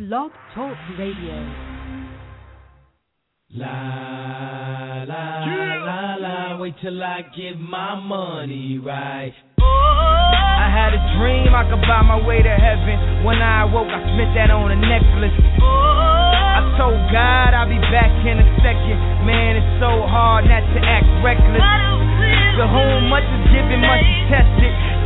Blog Talk Radio. La la la la, wait till I get my money right. I had a dream I could buy my way to heaven. When I awoke, I spent that on a necklace. I told God I'll be back in a second. Man, it's so hard not to act reckless. To whom much is given, much is tested.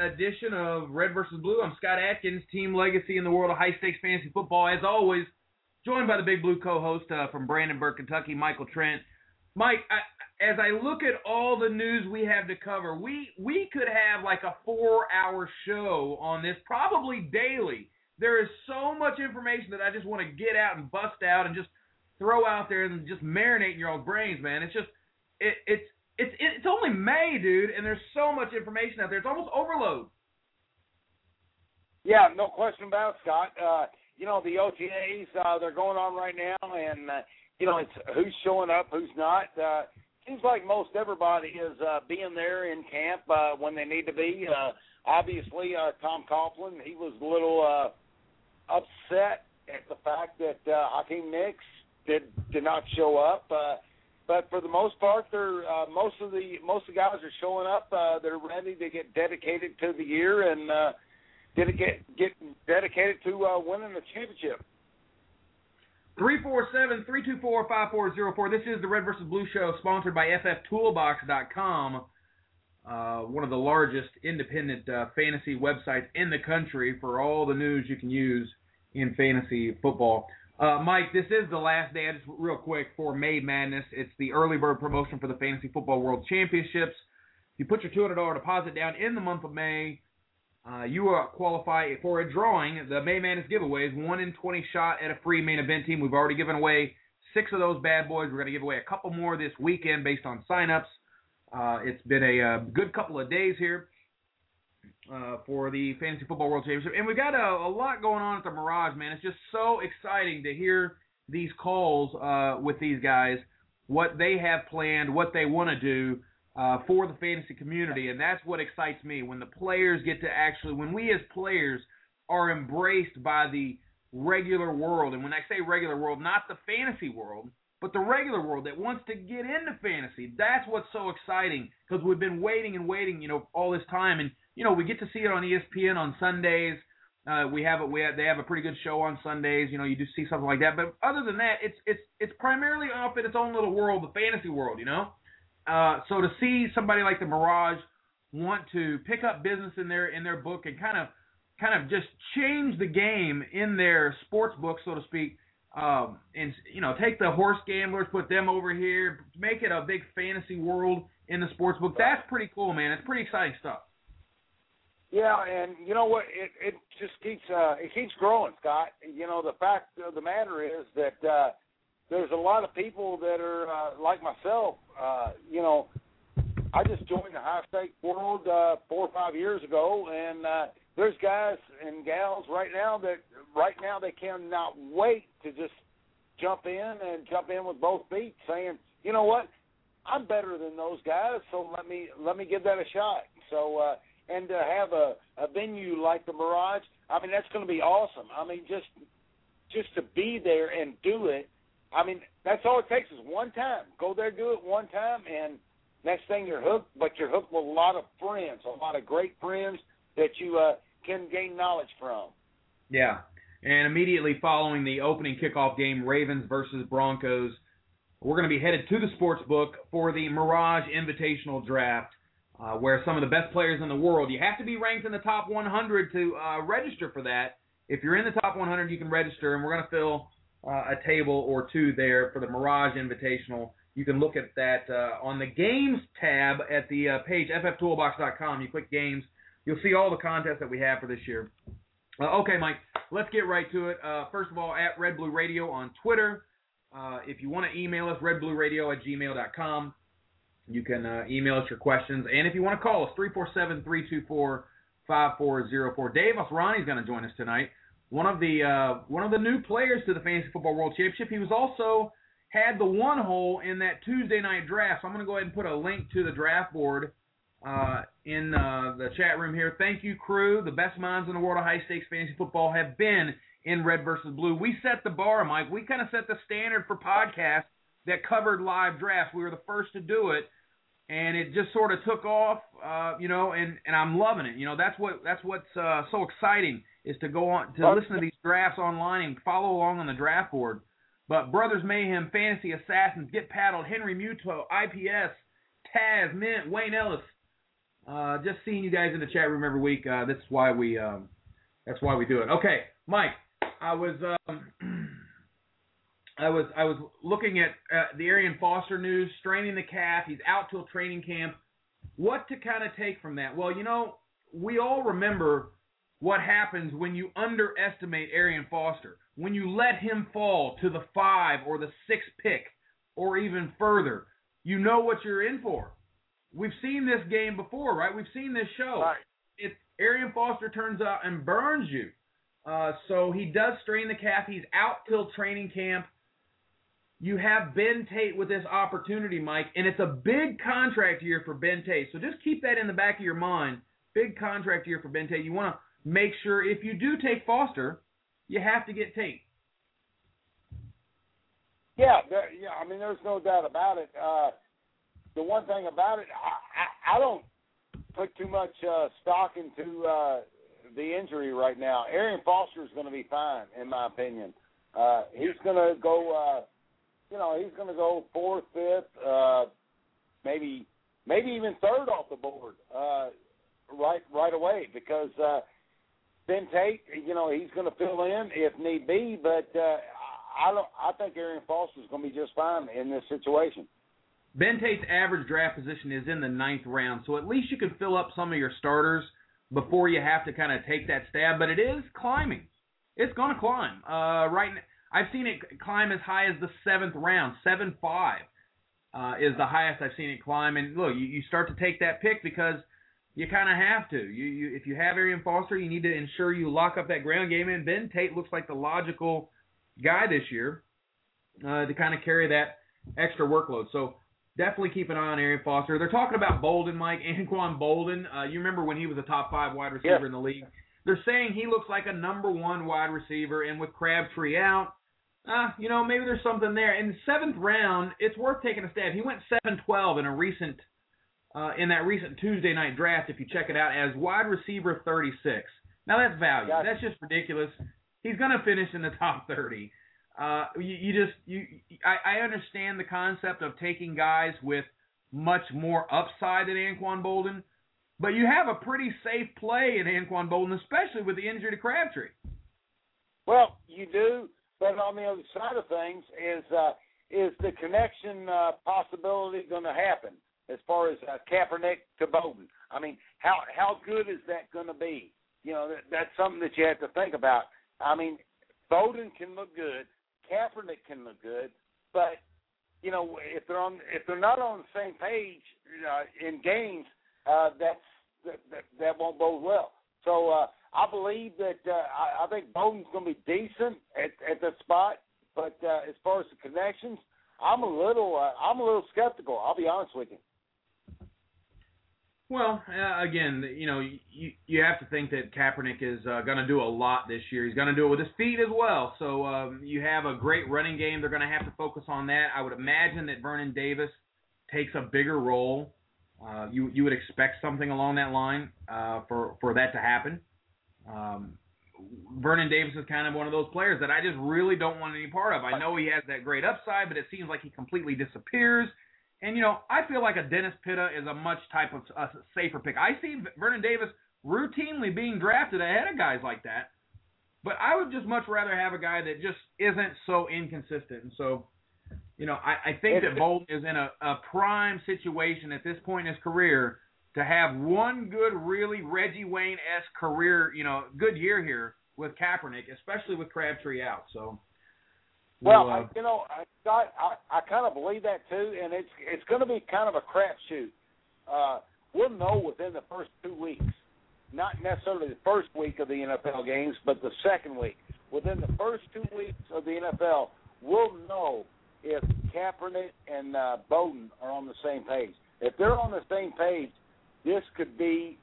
Edition of Red versus Blue. I'm Scott Atkins, Team Legacy in the world of high stakes fantasy football. As always, joined by the Big Blue co-host uh, from Brandenburg, Kentucky, Michael Trent. Mike, I, as I look at all the news we have to cover, we we could have like a four-hour show on this, probably daily. There is so much information that I just want to get out and bust out and just throw out there and just marinate in your old brains, man. It's just it, it's it's it's only May, dude, and there's so much information out there. It's almost overload. Yeah, no question about it, Scott. Uh, you know the OTAs uh, they're going on right now, and uh, you know it's who's showing up, who's not. Uh, seems like most everybody is uh, being there in camp uh, when they need to be. Uh, obviously, uh, Tom Coughlin he was a little uh, upset at the fact that uh, Hakeem Nicks did did not show up. Uh, but for the most part, they're uh, most of the most of the guys are showing up. Uh, they're ready to get dedicated to the year and uh, get dedicated to uh, winning the championship. 347-324-5404. This is the Red versus Blue Show, sponsored by FFToolbox.com, uh, one of the largest independent uh, fantasy websites in the country for all the news you can use in fantasy football. Uh, Mike, this is the last day, just real quick, for May Madness. It's the early bird promotion for the Fantasy Football World Championships. If you put your $200 deposit down in the month of May, uh, you are qualify for a drawing. The May Madness giveaways, 1 in 20 shot at a free main event team. We've already given away six of those bad boys. We're going to give away a couple more this weekend based on signups. Uh, it's been a, uh good couple of days here uh, for the Fantasy Football World Championship. And we got a, a, lot going on at the Mirage, man. It's just so exciting to hear these calls uh, with these guys, what they have planned, what they want to do uh, for the fantasy community. And that's what excites me when the players get to actually, when we as players are embraced by the regular world. And when I say regular world, not the fantasy world, but the regular world that wants to get into fantasy. That's what's so exciting because we've been waiting and waiting, you know, all this time. And you know, we get to see it on ESPN on Sundays. Uh, we have it. We have, they have a pretty good show on Sundays. You know, you do see something like that. But other than that, it's it's it's primarily off in its own little world, the fantasy world. You know, uh, so to see somebody like the Mirage want to pick up business in their in their book and kind of kind of just change the game in their sports book, so to speak. Um, and you know, take the horse gamblers, put them over here, make it a big fantasy world in the sports book. That's pretty cool, man. It's pretty exciting stuff. Yeah, and you know what? It it just keeps uh, it keeps growing, Scott. You know, the fact of the matter is that uh, there's a lot of people that are uh, like myself. Uh, you know, I just joined the high stake world uh, four or five years ago, and uh, there's guys and gals right now that right now they cannot wait to just jump in and jump in with both feet, saying, you know what, I'm better than those guys, so let me let me give that a shot. So uh, and to have a a venue like the Mirage, I mean that's going to be awesome. I mean just just to be there and do it. I mean that's all it takes is one time. Go there, do it one time, and next thing you're hooked. But you're hooked with a lot of friends, a lot of great friends that you uh, can gain knowledge from. Yeah, and immediately following the opening kickoff game, Ravens versus Broncos, we're going to be headed to the sports book for the Mirage Invitational Draft, uh, where some of the best players in the world. You have to be ranked in the top 100 to uh, register for that. If you're in the top 100, you can register, and we're going to fill uh, a table or two there for the Mirage Invitational. You can look at that uh, on the Games tab at the uh, page fftoolbox.com. You click Games, you'll see all the contests that we have for this year. Uh, okay, Mike, let's get right to it. Uh, first of all, at Red Blue Radio on Twitter. Uh, if you want to email us, redblueradio at gmail.com. You can uh, email us your questions. And if you want to call us, 347 324 5404. Dave Asrani is going to join us tonight. One of the uh, one of the new players to the Fantasy Football World Championship. He was also had the one hole in that Tuesday night draft. So I'm going to go ahead and put a link to the draft board uh, in uh, the chat room here. Thank you, crew. The best minds in the world of high stakes fantasy football have been in red versus blue. We set the bar, Mike. We kind of set the standard for podcasts that covered live drafts. We were the first to do it, and it just sort of took off, uh, you know. And and I'm loving it. You know, that's what that's what's uh, so exciting is to go on to listen to these drafts online and follow along on the draft board. But Brothers Mayhem, Fantasy Assassins, Get Paddled, Henry Muto, IPS, Taz, Mint, Wayne Ellis. Uh, just seeing you guys in the chat room every week. Uh, that's why we um, that's why we do it. Okay, Mike. I was um, I was I was looking at uh, the Arian Foster news, straining the calf. He's out till training camp. What to kind of take from that? Well, you know, we all remember what happens when you underestimate Arian Foster, when you let him fall to the five or the six pick, or even further. You know what you're in for. We've seen this game before, right? We've seen this show. Right. If Arian Foster turns out and burns you, uh, so he does strain the calf. He's out till training camp. You have Ben Tate with this opportunity, Mike, and it's a big contract year for Ben Tate. So just keep that in the back of your mind. Big contract year for Ben Tate. You want to make sure if you do take Foster, you have to get Tate. Yeah, there, yeah. I mean, there's no doubt about it. Uh, the one thing about it, I, I, I don't put too much uh, stock into uh, the injury right now. Arian Foster is going to be fine, in my opinion. Uh, he's going to go. Uh, you know, he's going to go fourth, fifth, uh, maybe, maybe even third off the board uh, right right away because uh, Ben Tate. You know, he's going to fill in if need be, but uh, I don't. I think Arian Foster is going to be just fine in this situation. Ben Tate's average draft position is in the ninth round, so at least you can fill up some of your starters before you have to kind of take that stab. But it is climbing. It's going to climb. Uh, right. Now, I've seen it climb as high as the seventh round, seven five. Uh, is the highest I've seen it climb. And look, you, you start to take that pick because you kind of have to. You, you if you have Arian Foster, you need to ensure you lock up that ground game. And Ben Tate looks like the logical guy this year uh, to kind of carry that extra workload. So definitely keep an eye on Arian Foster. They're talking about Boldin, Mike Anquan Boldin. Uh, you remember when he was a top five wide receiver Yeah. in the league? They're saying he looks like a number one wide receiver, and with Crabtree out, uh, you know maybe there's something there. In the seventh round, it's worth taking a stab. He went seven twelve in a recent uh, in that recent Tuesday night draft. If you check it out as wide receiver 36. Now that's value. Gotcha. That's just ridiculous. He's going to finish in the top 30. Uh, you, you just you I, I understand the concept of taking guys with much more upside than Anquan Boldin, but you have a pretty safe play in Anquan Boldin, especially with the injury to Crabtree. Well, you do, but on the other side of things is uh, is the connection uh, possibility going to happen as far as uh, Kaepernick to Bowden? I mean, how how good is that going to be? You know, that, that's something that you have to think about. I mean, Bowden can look good, Kaepernick can look good, but you know, if they're on if they're not on the same page uh, in games, uh, that's that, that that won't bode well. So uh, I believe that uh, I, I think Bowden's going to be decent at at that spot, but uh, as far as the connections, I'm a little uh, I'm a little skeptical. I'll be honest with you. Well, uh, again, you know, you you have to think that Kaepernick is uh, going to do a lot this year. He's going to do it with his feet as well. So um, you have a great running game. They're going to have to focus on that. I would imagine that Vernon Davis takes a bigger role. Uh, you you would expect something along that line uh, for for that to happen. Um, Vernon Davis is kind of one of those players that I just really don't want any part of. I know he has that great upside, but it seems like he completely disappears. And you know, I feel like a Dennis Pitta is a much type of a safer pick. I see Vernon Davis routinely being drafted ahead of guys like that, but I would just much rather have a guy that just isn't so inconsistent. And so, you know, I, I think that Boldin is in a, a prime situation at this point in his career to have one good, really Reggie Wayne esque career, you know, good year here with Kaepernick, especially with Crabtree out. So well, uh, I, you know, I got I, I kind of believe that too, and it's it's going to be kind of a crapshoot. Uh, we'll know within the first two weeks, not necessarily the first week of the NFL games, but the second week. Within the first two weeks of the NFL, we'll know if Kaepernick and uh, Bowden are on the same page. If they're on the same page, this could be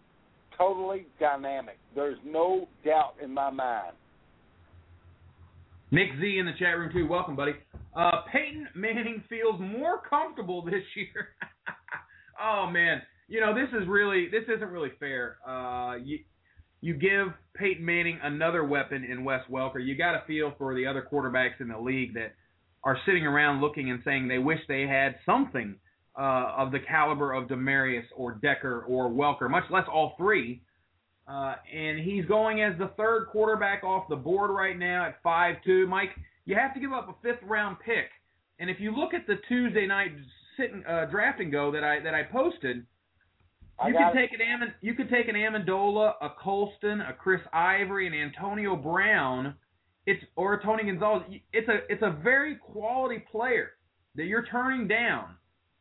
totally dynamic. There's no doubt in my mind. Nick Z in the chat room too. Welcome, buddy. Uh, Peyton Manning feels more comfortable this year. oh man, you know this is really this isn't really fair. Uh, you you give Peyton Manning another weapon in Wes Welker. You got to feel for the other quarterbacks in the league that are sitting around looking and saying they wish they had something uh, of the caliber of Demaryius or Decker or Welker, much less all three. Uh, and he's going as the third quarterback off the board right now at five two. Mike, you have to give up a fifth round pick. And if you look at the Tuesday night sitting uh, draft and go that I that I posted, you could take an you could take an Amendola, a Colston, a Chris Ivory, an Antonio Brown, it's or a Tony Gonzalez. It's a it's a very quality player that you're turning down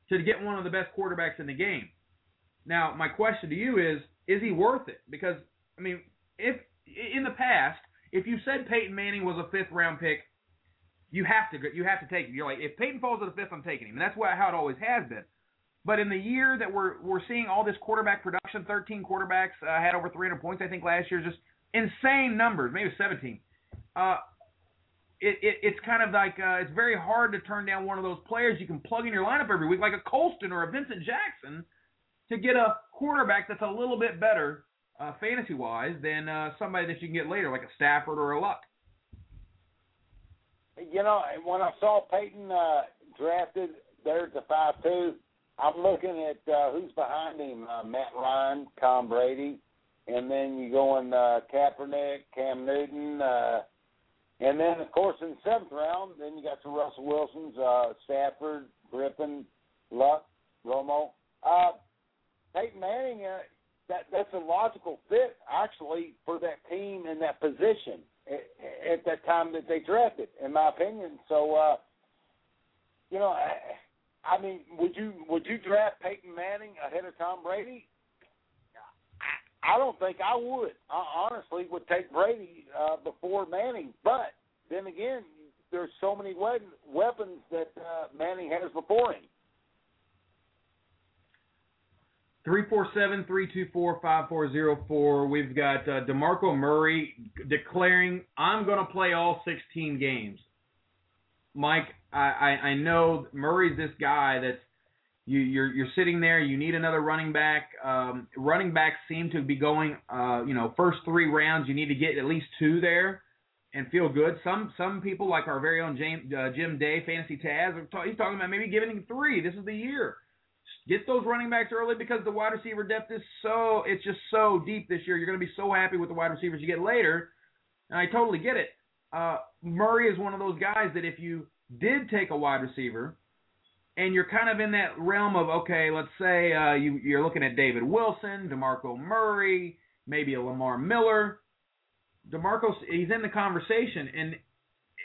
to get one of the best quarterbacks in the game. Now, my question to you is is he worth it? Because I mean, if in the past, if you said Peyton Manning was a fifth round pick, you have to you have to take him. You're like, if Peyton falls to the fifth, I'm taking him, and that's what how it always has been. But in the year that we're we're seeing all this quarterback production, 13 quarterbacks uh, had over 300 points, I think last year, just insane numbers, maybe 17. Uh, it, it it's kind of like uh, it's very hard to turn down one of those players you can plug in your lineup every week, like a Colston or a Vincent Jackson, to get a quarterback that's a little bit better uh, fantasy wise than uh, somebody that you can get later, like a Stafford or a Luck. You know, when I saw Peyton uh, drafted there at the five two, I'm looking at uh, who's behind him: uh, Matt Ryan, Tom Brady, and then you go in uh, Kaepernick, Cam Newton, uh, and then of course in the seventh round, then you got some Russell Wilsons, uh, Stafford, Griffin, Luck, Romo. Uh, Peyton Manning, uh, that that's a logical fit actually for that team in that position at, at that time that they drafted, in my opinion. So, uh, you know, I, I mean, would you would you draft Peyton Manning ahead of Tom Brady? I, don't think I would. I honestly would take Brady uh, before Manning, but then again, there's so many weapons that uh, Manning has before him. 347-324-5404. We've got uh, DeMarco Murray declaring, I'm going to play all 16 games. Mike, I, I, I know Murray's this guy that's you, you're you're sitting there. You need another running back. Um, running backs seem to be going, uh, you know, first three rounds. You need to get at least two there and feel good. Some some people like our very own James, uh, Jim Day, Fantasy Taz, he's talking about maybe giving him three. This is the year. Get those running backs early because the wide receiver depth is so it's just so deep this year. You're going to be so happy with the wide receivers you get later. And I totally get it. Uh, Murray is one of those guys that if you did take a wide receiver and you're kind of in that realm of okay, let's say uh, you, you're looking at David Wilson, DeMarco Murray, maybe a Lamar Miller. DeMarco, he's in the conversation, and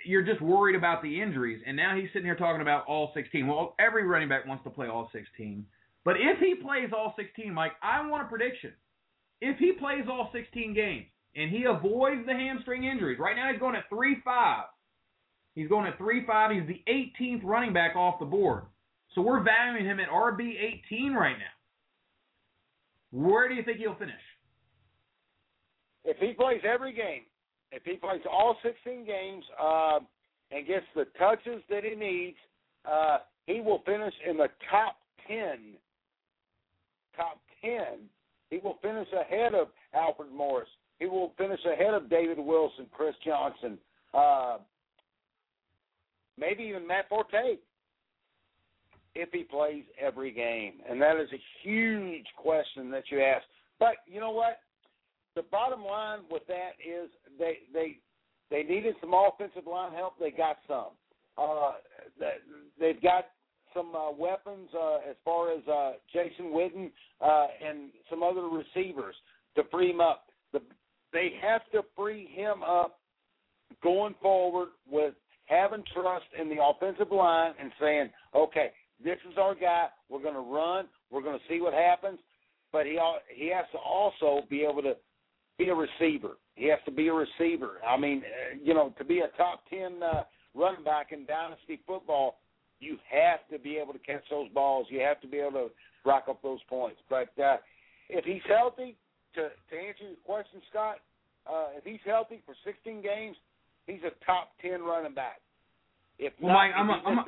you're just worried about the injuries, and now he's sitting here talking about all 16. Well, every running back wants to play all 16. But if he plays all 16, Mike, I want a prediction. If he plays all 16 games and he avoids the hamstring injuries, right now he's going at 3 5. He's going at three five. He's the 18th running back off the board. So we're valuing him at RB 18 right now. Where do you think he'll finish? If he plays every game, if he plays all 16 games uh, and gets the touches that he needs, uh, he will finish in the top 10. Top 10. He will finish ahead of Alfred Morris. He will finish ahead of David Wilson, Chris Johnson, uh, maybe even Matt Forte if he plays every game. And that is a huge question that you ask. But you know what? The bottom line with that is they they they needed some offensive line help. They got some. Uh, they've got some uh, weapons uh, as far as uh, Jason Witten uh, and some other receivers to free him up. The, they have to free him up going forward with having trust in the offensive line and saying, okay, this is our guy. We're going to run. We're going to see what happens. But he he has to also be able to be a receiver. He has to be a receiver. I mean, uh, you know, to be a top ten uh, running back in dynasty football, you have to be able to catch those balls. You have to be able to rack up those points. But uh, if he's healthy, to to answer your question, Scott, uh, if he's healthy for 16 games, he's a top 10 running back. If well, not, Mike, I'm a, I'm a,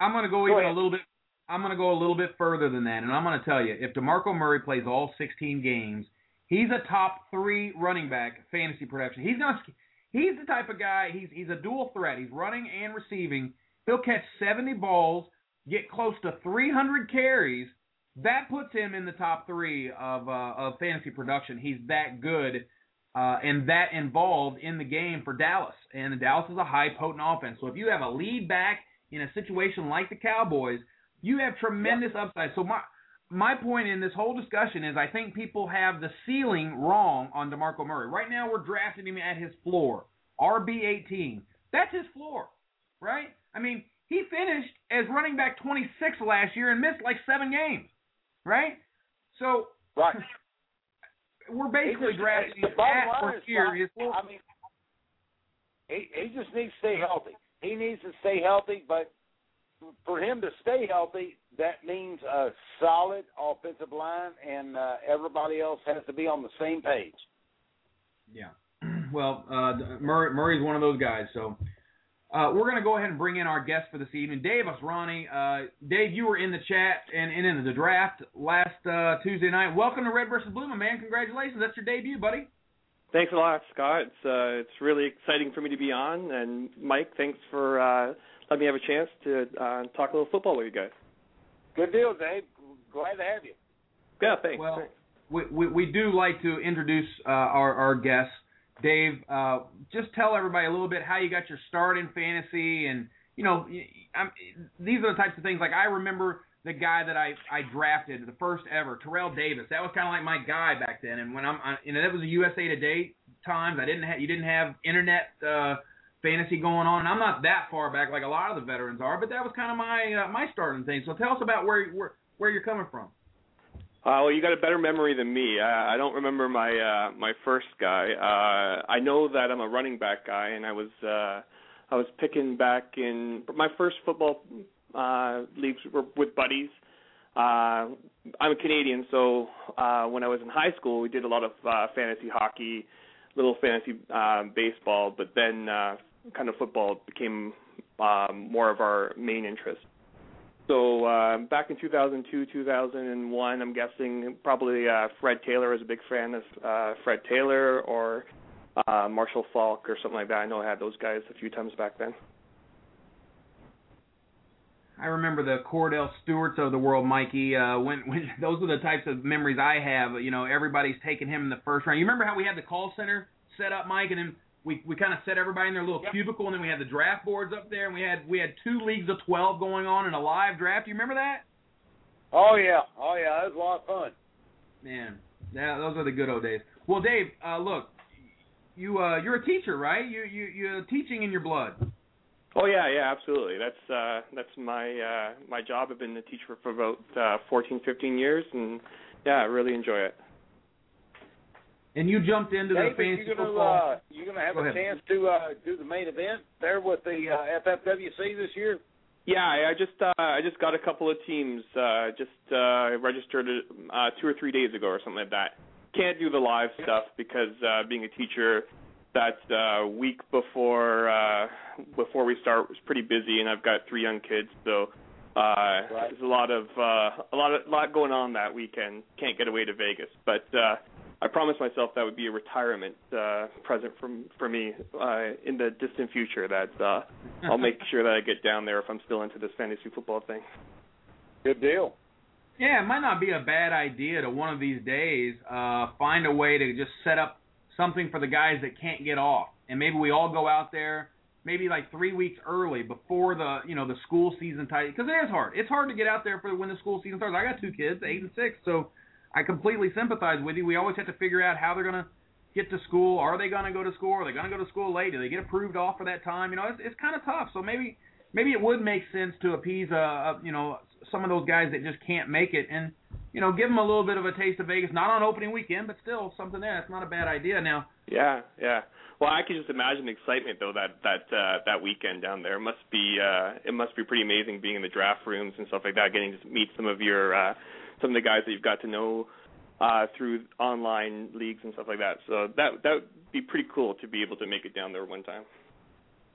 I'm going to go, go even ahead. a little bit. I'm going to go a little bit further than that, and I'm going to tell you, if Demarco Murray plays all 16 games, he's a top three running back fantasy production. He's going to. He's the type of guy. He's he's a dual threat. He's running and receiving. He'll catch 70 balls, get close to 300 carries. That puts him in the top three of uh, of fantasy production. He's that good. Uh, and that involved in the game for Dallas. And Dallas is a high potent offense. So if you have a lead back in a situation like the Cowboys, you have tremendous upside. So my my point in this whole discussion is I think people have the ceiling wrong on DeMarco Murray. Right now we're drafting him at his floor. RB eighteen. That's his floor. Right? I mean, he finished as running back twenty six last year and missed like seven games. Right? So right. we're basically just, drafting at or is, here his floor. I mean, he he just needs to stay healthy. He needs to stay healthy, but for him to stay healthy, that means a solid offensive line, and uh, everybody else has to be on the same page. Yeah. Well, uh, Murray, Murray's one of those guys. So uh, we're going to go ahead and bring in our guest for this evening, Dave Asrani. Uh, Dave, you were in the chat and, and in the draft last uh, Tuesday night. Welcome to Red versus Blue, my man. Congratulations. That's your debut, buddy. Thanks a lot, Scott. It's uh, it's really exciting for me to be on, and Mike, thanks for uh, letting me have a chance to uh, talk a little football with you guys. Good deal, Dave. Glad to have you. Yeah, thanks. Well, thanks. we, we, we do like to introduce uh, our, our guests. Dave, uh, just tell everybody a little bit how you got your start in fantasy, and you know, I'm, these are the types of things. Like I remember the guy that I I drafted, the first ever, Terrell Davis. That was kind of like my guy back then. And when I'm, I, you know, that was a USA Today times. I didn't have, you didn't have internet uh, fantasy going on. And I'm not that far back like a lot of the veterans are, but that was kind of my uh, my starting thing. So tell us about where where where you're coming from. Uh, well, you got a better memory than me. I, I don't remember my uh, my first guy. Uh, I know that I'm a running back guy, and I was uh, I was picking back in my first football uh, leagues with buddies. Uh, I'm a Canadian, so uh, when I was in high school, we did a lot of uh, fantasy hockey, little fantasy uh, baseball, but then uh, kind of football became um, more of our main interest. So uh, back in 2002, 2001, I'm guessing probably uh, Fred Taylor was a big fan of uh, Fred Taylor or uh, Marshall Faulk or something like that. I know I had those guys a few times back then. I remember the Kordell Stewarts of the world, Mikey. Uh, when when those are the types of memories I have. You know, everybody's taking him in the first round. You remember how we had the call center set up, Mike, and then we we kind of set everybody in their little Yep. cubicle, and then we had the draft boards up there, and we had we had two leagues of twelve going on in a live draft. You remember that? Oh yeah, oh yeah, that was a lot of fun. Man, yeah, those are the good old days. Well, Dave, uh, look, you uh, you're a teacher, right? You you you're teaching in your blood. Oh yeah, yeah, absolutely. That's uh that's my uh my job. I've been a teacher for about uh 14, 15 years and yeah, I really enjoy it. And you jumped into David, the fantasy you're gonna, football. Uh, you're going to have Go a ahead. chance to uh, do the main event there with the uh, FFWC this year. Yeah, I I just uh, I just got a couple of teams uh, just uh, registered uh, two or three days ago or something like that. Can't do the live stuff because uh, being a teacher, that uh, week before uh, before we start was pretty busy, and I've got three young kids, so uh, there's a lot of uh, a lot of lot going on that weekend. Can't get away to Vegas, but uh, I promised myself that would be a retirement uh, present from for me uh, in the distant future. That uh, I'll make sure that I get down there if I'm still into this fantasy football thing. Good deal. Yeah, it might not be a bad idea to one of these days uh, find a way to just set up something for the guys that can't get off, and maybe we all go out there maybe like three weeks early before the you know the school season tight because it is hard. It's hard to get out there for when the school season starts. I got two kids, eight and six, so I completely sympathize with you. We always have to figure out how they're gonna get to school. Are they gonna go to school? Are they gonna go to school late? Do they get approved off for that time? You know, it's it's kind of tough. So maybe maybe it would make sense to appease uh, uh you know some of those guys that just can't make it and you know give them a little bit of a taste of Vegas, not on opening weekend, but still something there. It's not a bad idea. Now, Yeah, yeah. Well, I can just imagine the excitement though that that uh, that weekend down there. It must be uh, it must be pretty amazing being in the draft rooms and stuff like that, getting to meet some of your uh, some of the guys that you've got to know uh, through online leagues and stuff like that. So that that would be pretty cool to be able to make it down there one time.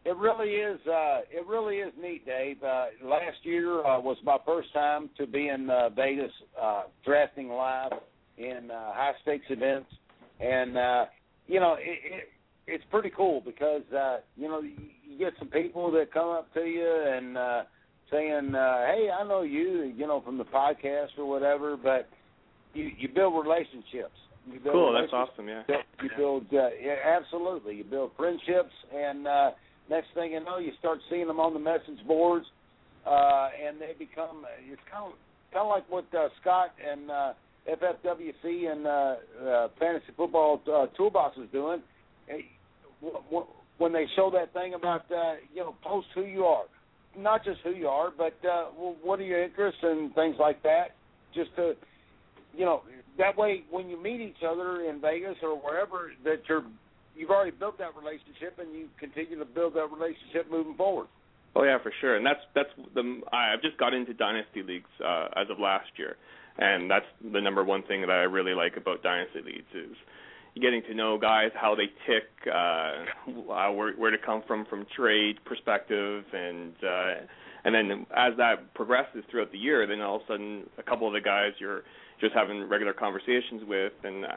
It really is. Uh, it really is neat, Dave. Uh, last year uh, was my first time to be in uh, Vegas uh, drafting live in uh, high stakes events, and uh, you know it, it, it's pretty cool because uh, you know you, get some people that come up to you and uh, saying, uh, "Hey, I know you," you know, from the podcast or whatever, but you you build relationships. You build Cool, that's awesome. Yeah. You build, uh, yeah, absolutely. You build friendships, and uh, next thing you know, you start seeing them on the message boards, uh, and they become. It's kind of kind of like what uh, Scott and uh, FFWC and uh, uh, Fantasy Football uh, Toolbox is doing. When they show that thing about uh, you know post who you are, not just who you are, but uh, what are your interests and things like that, just to you know that way when you meet each other in Vegas or wherever that you're you've already built that relationship and you continue to build that relationship moving forward. Oh yeah, for sure. And that's that's the I've just got into dynasty leagues uh, as of last year, and that's the number one thing that I really like about dynasty leagues is getting to know guys how they tick, uh, where where to come from from trade perspective, and uh, and then as that progresses throughout the year, then all of a sudden a couple of the guys you're just having regular conversations with and uh,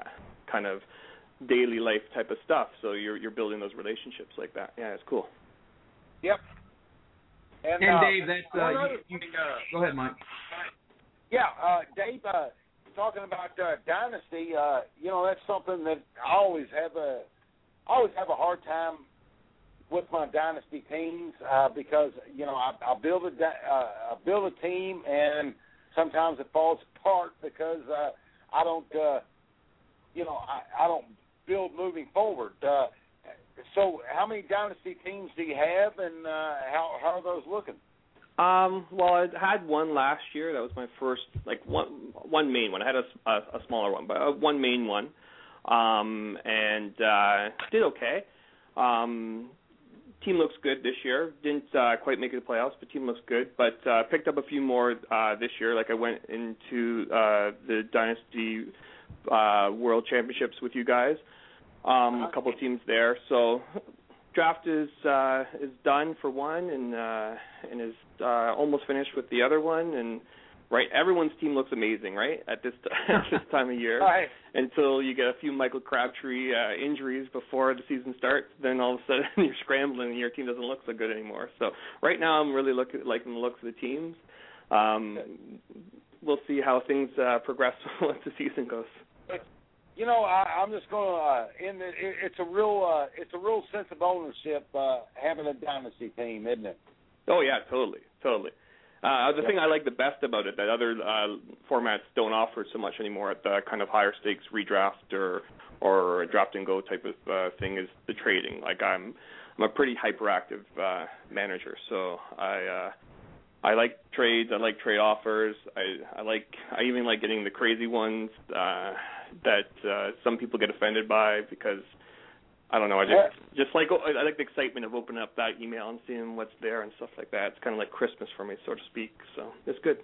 kind of daily life type of stuff. So you're you're building those relationships like that. Yeah, it's cool. Yep. And, and uh, Dave, that's uh, you, you, uh, go ahead, Mike. Yeah, uh, Dave, uh, talking about uh, dynasty, uh, you know that's something that I always have a, I always have a hard time with my dynasty teams uh, because you know I, I build a uh, I build a team and sometimes it falls apart because uh, I don't, uh, you know, I, I don't build moving forward. Uh, so, how many dynasty teams do you have, and uh, how how are those looking? Um, well, I had one last year. That was my first, like one one main one. I had a, a, a smaller one, but uh, one main one, um, and uh, did okay. Um, team looks good this year. Didn't uh, quite make it to the playoffs, but team looks good. But uh, picked up a few more uh, this year. Like I went into uh, the Dynasty uh, World Championships with you guys. Um, a couple of teams there. So draft is uh, is done for one, and uh, and is uh, almost finished with the other one. And right, everyone's team looks amazing, right? At this t- at this time of year, Right. until you get a few Michael Crabtree uh, injuries before the season starts. Then all of a sudden you're scrambling, and your team doesn't look so good anymore. So right now, I'm really looking liking the looks of the teams. Um, we'll see how things uh, progress once the season goes. You know, I, I'm just going to. Uh, in the, it, it's a real, uh, it's a real sense of ownership uh, having a dynasty team, isn't it? Oh yeah, totally, totally. Uh, the thing I like the best about it that other uh, formats don't offer so much anymore at the kind of higher stakes redraft or or a draft and go type of uh, thing is the trading. Like I'm I'm a pretty hyperactive uh, manager, so I uh, I like trades. I like trade offers. I I like I even like getting the crazy ones. Uh, that uh, some people get offended by because I don't know. I just just like I like the excitement of opening up that email and seeing what's there and stuff like that. It's kind of like Christmas for me, so to speak. So it's good.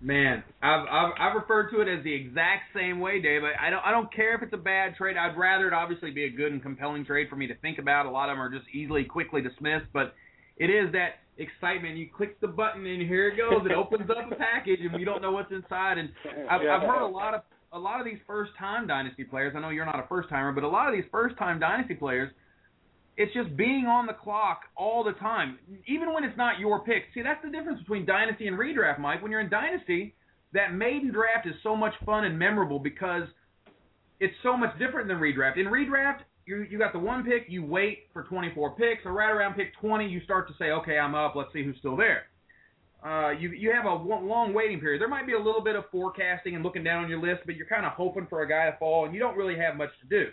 Man, I've, I've I've referred to it as the exact same way, Dave. I don't I don't care if it's a bad trade. I'd rather it obviously be a good and compelling trade for me to think about. A lot of them are just easily, quickly dismissed, but it is that excitement. You click the button and here it goes. It opens up a package and you don't know what's inside. And I've, I've heard a lot of a lot of these first time dynasty players. I know you're not a first timer, but a lot of these first time dynasty players, it's just being on the clock all the time, even when it's not your pick. See, that's the difference between dynasty and redraft, Mike. When you're in dynasty, that maiden draft is so much fun and memorable because it's so much different than redraft. In redraft, you you got the one pick, you wait for 24 picks, or right around pick 20, you start to say, okay, I'm up. Let's see who's still there. Uh, you you have a long waiting period. There might be a little bit of forecasting and looking down on your list, but you're kind of hoping for a guy to fall, and you don't really have much to do.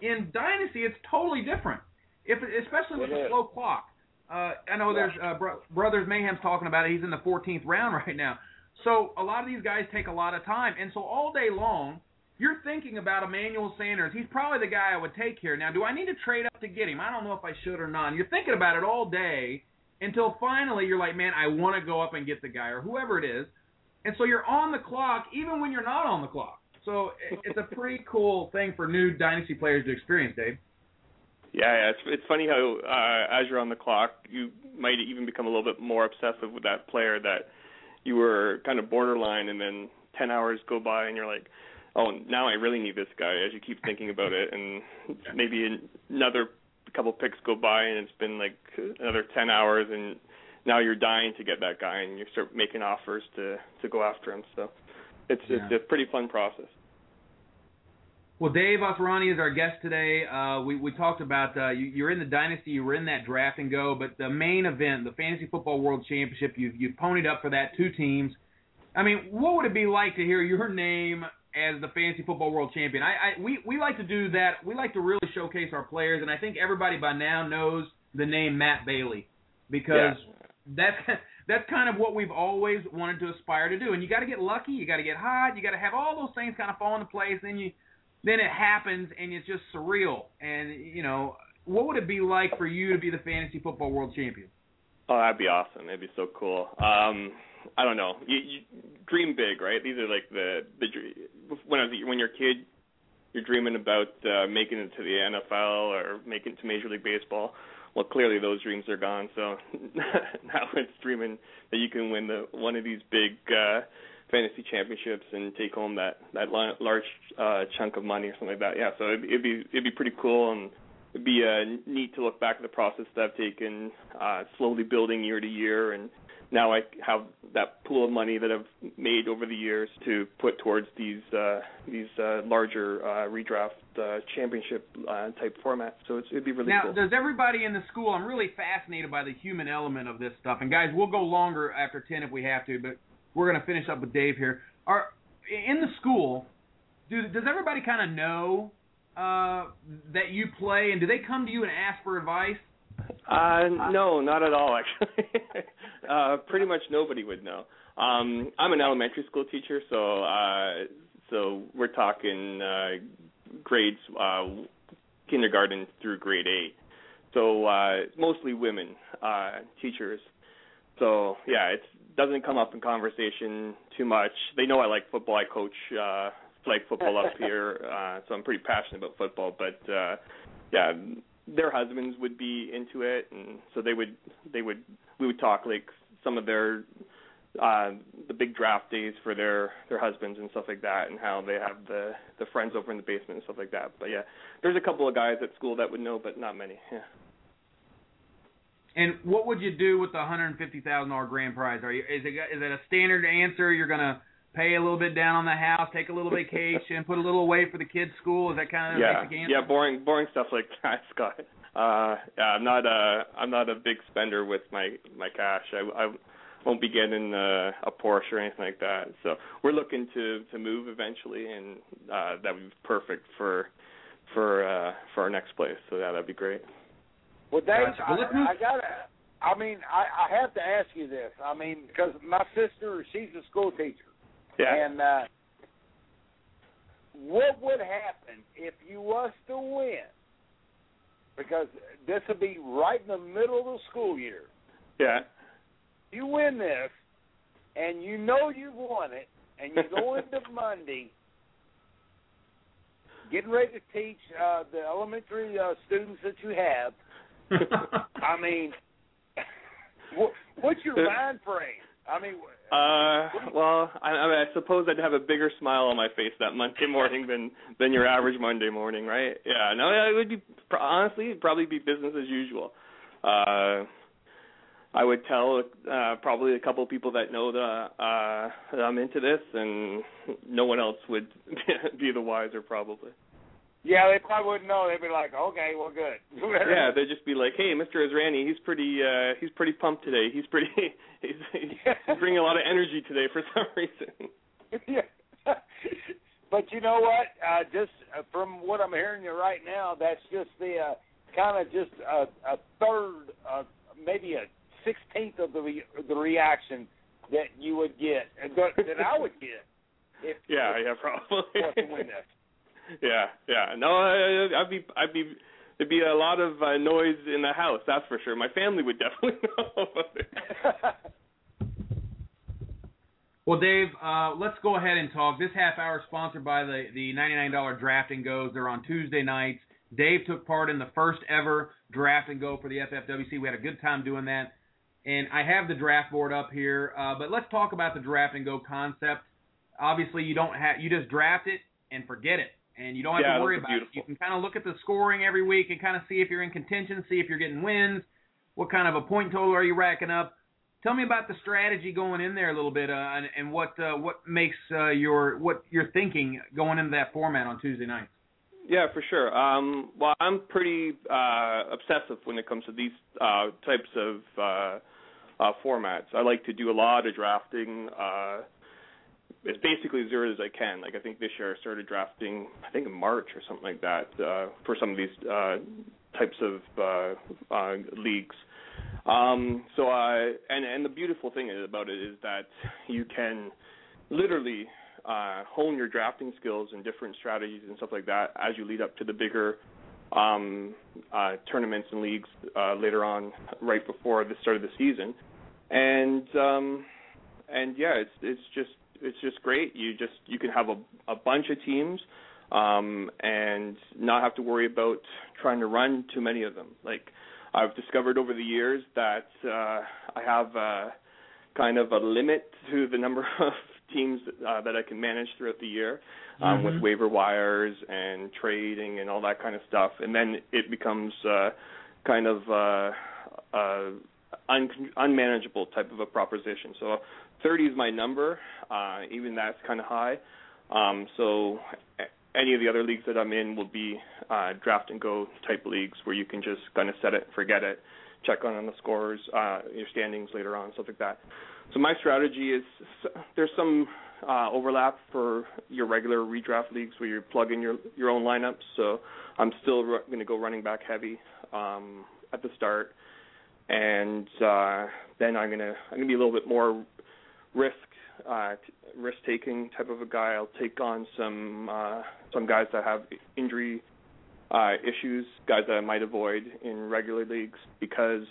In Dynasty, it's totally different, if especially with the slow clock. Uh, I know there's uh, Bro- Brothers Mayhem's talking about it. He's in the 14th round right now. So a lot of these guys take a lot of time, and so all day long you're thinking about Emmanuel Sanders. He's probably the guy I would take here. Now, do I need to trade up to get him? I don't know if I should or not. And you're thinking about it all day until finally you're like, man, I want to go up and get the guy or whoever it is. And so you're on the clock even when you're not on the clock. So it's a pretty cool thing for new dynasty players to experience, Dave. Yeah, yeah. It's it's funny how uh, as you're on the clock, you might even become a little bit more obsessive with that player that you were kind of borderline, and then ten hours go by, and you're like, oh, now I really need this guy. As you keep thinking about it, and maybe another couple picks go by, and it's been like another ten hours, and now you're dying to get that guy, and you start making offers to to go after him. So it's yeah. it's a pretty fun process. Well, Dave Asrani is our guest today. Uh, we we talked about uh, you, you're in the dynasty, you were in that draft and go, but the main event, the Fantasy Football World Championship, you you ponied up for that two teams. I mean, what would it be like to hear your name as the fantasy football world champion. I, I we we like to do that. We like to really showcase our players, and I think everybody by now knows the name Matt Bailey because yeah. that's that's kind of what we've always wanted to aspire to do. And you got to get lucky, you got to get hot, you got to have all those things kind of fall into place. Then you then it happens, and it's just surreal. And you know, what would it be like for you to be the fantasy football world champion? Oh, that'd be awesome. It'd be so cool. Um, I don't know. You, you dream big, right? These are like the the when I was, when you're a kid, you're dreaming about uh, making it to the NFL or making it to Major League Baseball. Well, clearly those dreams are gone. So now it's dreaming that you can win the one of these big uh, fantasy championships and take home that that large uh, chunk of money or something like that. Yeah, so it'd, it'd be it'd be pretty cool and it'd be uh, neat to look back at the process that I've taken, uh, slowly building year to year and now I have that pool of money that I've made over the years to put towards these uh, these uh, larger uh, redraft uh, championship uh, type formats. So it's, it'd be really now, cool. Now, does everybody in the school? I'm really fascinated by the human element of this stuff. And guys, we'll go longer after ten if we have to, but we're going to finish up with Dave here. Are in the school? Do does everybody kind of know uh, that you play, and do they come to you and ask for advice? Uh, no, not at all. Actually, uh, pretty much nobody would know. Um, I'm an elementary school teacher, so uh, so we're talking uh, grades uh, kindergarten through grade eight. So uh, mostly women uh, teachers. So yeah, it doesn't come up in conversation too much. They know I like football. I coach uh, flag football up here, uh, so I'm pretty passionate about football. But uh, yeah their husbands would be into it and so they would they would we would talk like some of their uh the big draft days for their their husbands and stuff like that and how they have the the friends over in the basement and stuff like that. But yeah there's a couple of guys at school that would know but not many yeah. And what would you do with the hundred and fifty thousand dollar grand prize? Are you is it is it a standard answer? You're gonna pay a little bit down on the house, take a little vacation, put a little away for the kids' school. Is that kind of yeah, basic answer? Yeah, boring, boring stuff like that, Scott. Uh, yeah, I'm not a, I'm not a big spender with my my cash. I, I won't be getting a, a Porsche or anything like that. So we're looking to to move eventually, and uh, that would be perfect for for uh, for our next place. So yeah, that'd be great. Well, Dave, I, I gotta. I mean, I, I have to ask you this. I mean, because my sister, she's a school teacher, yeah. And uh, what would happen if you was to win? Because this would be right in the middle of the school year. Yeah. You win this, and you know you've won it, and you go into Monday getting ready to teach uh, the elementary uh, students that you have. I mean, what, what's your mind frame? I mean, uh, well, I, I, mean, I suppose I'd have a bigger smile on my face that Monday morning than than your average Monday morning, right? Yeah, no, it would be honestly it'd probably be business as usual. Uh, I would tell uh, probably a couple people that know that, uh, that I'm into this, and no one else would be the wiser, probably. Yeah, they probably wouldn't know. They'd be like, "Okay, well, good." yeah, they'd just be like, "Hey, Mr. Asrani, he's pretty, uh he's pretty pumped today. He's pretty, he's, he's bringing a lot of energy today for some reason." yeah. but you know what? Uh Just uh, from what I'm hearing you right now, that's just the uh, kind of just a, a third, uh, maybe a sixteenth of the re- the reaction that you would get, that, that I would get. If, yeah, if, yeah, probably. Yeah, yeah. No, I, I'd be, I'd be, there'd be a lot of uh, noise in the house. That's for sure. My family would definitely know. well, Dave, uh, let's go ahead and talk. This half hour is sponsored by the the ninety nine dollar draft and goes. They're on Tuesday nights. Dave took part in the first ever draft and go for the FFWC. We had a good time doing that. And I have the draft board up here, uh, but let's talk about the draft and go concept. Obviously, you don't have you just draft it and forget it and you don't have yeah, to worry about beautiful. it. You can kind of look at the scoring every week and kind of see if you're in contention, see if you're getting wins, what kind of a point total are you racking up. Tell me about the strategy going in there a little bit, uh, and, and what uh, what makes uh, your what you're thinking going into that format on Tuesday nights. Yeah, for sure. Um, well, I'm pretty uh, obsessive when it comes to these uh, types of uh, uh, formats. I like to do a lot of drafting. As basically as early as I can. Like I think this year I started drafting, I think in March or something like that, uh, for some of these uh, types of uh, uh, leagues. Um, so I and and the beautiful thing about it is that you can literally uh, hone your drafting skills and different strategies and stuff like that as you lead up to the bigger um, uh, tournaments and leagues uh, later on, right before the start of the season. And um, and yeah, it's it's just it's just great. You just you can have a a bunch of teams um and not have to worry about trying to run too many of them. Like I've discovered over the years that uh I have uh kind of a limit to the number of teams uh, that I can manage throughout the year um mm-hmm. with waiver wires and trading and all that kind of stuff and then it becomes uh kind of uh uh un- unmanageable type of a proposition. So 30 is my number. Uh, even that's kind of high. Um, so any of the other leagues that I'm in will be uh, draft and go type leagues where you can just kind of set it, forget it, check on, the scores, uh, your standings later on, stuff like that. So my strategy is there's some uh, overlap for your regular redraft leagues where you plug in your your own lineups. So I'm still going to go running back heavy um, at the start, and uh, then I'm gonna I'm gonna be a little bit more risk uh, risk taking type of a guy. I'll take on some uh, some guys that have injury uh, issues, guys that I might avoid in regular leagues because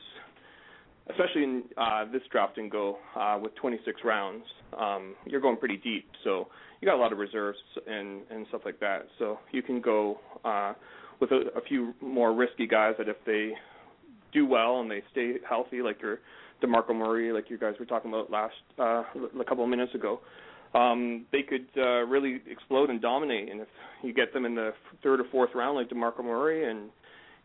especially in uh, this draft and go uh, with 26 rounds, um, you're going pretty deep. So you got a lot of reserves and and stuff like that. So you can go uh, with a, a few more risky guys that if they do well and they stay healthy, like your DeMarco Murray, like you guys were talking about last uh, a couple of minutes ago, um, they could uh, really explode and dominate. And if you get them in the third or fourth round, like DeMarco Murray, and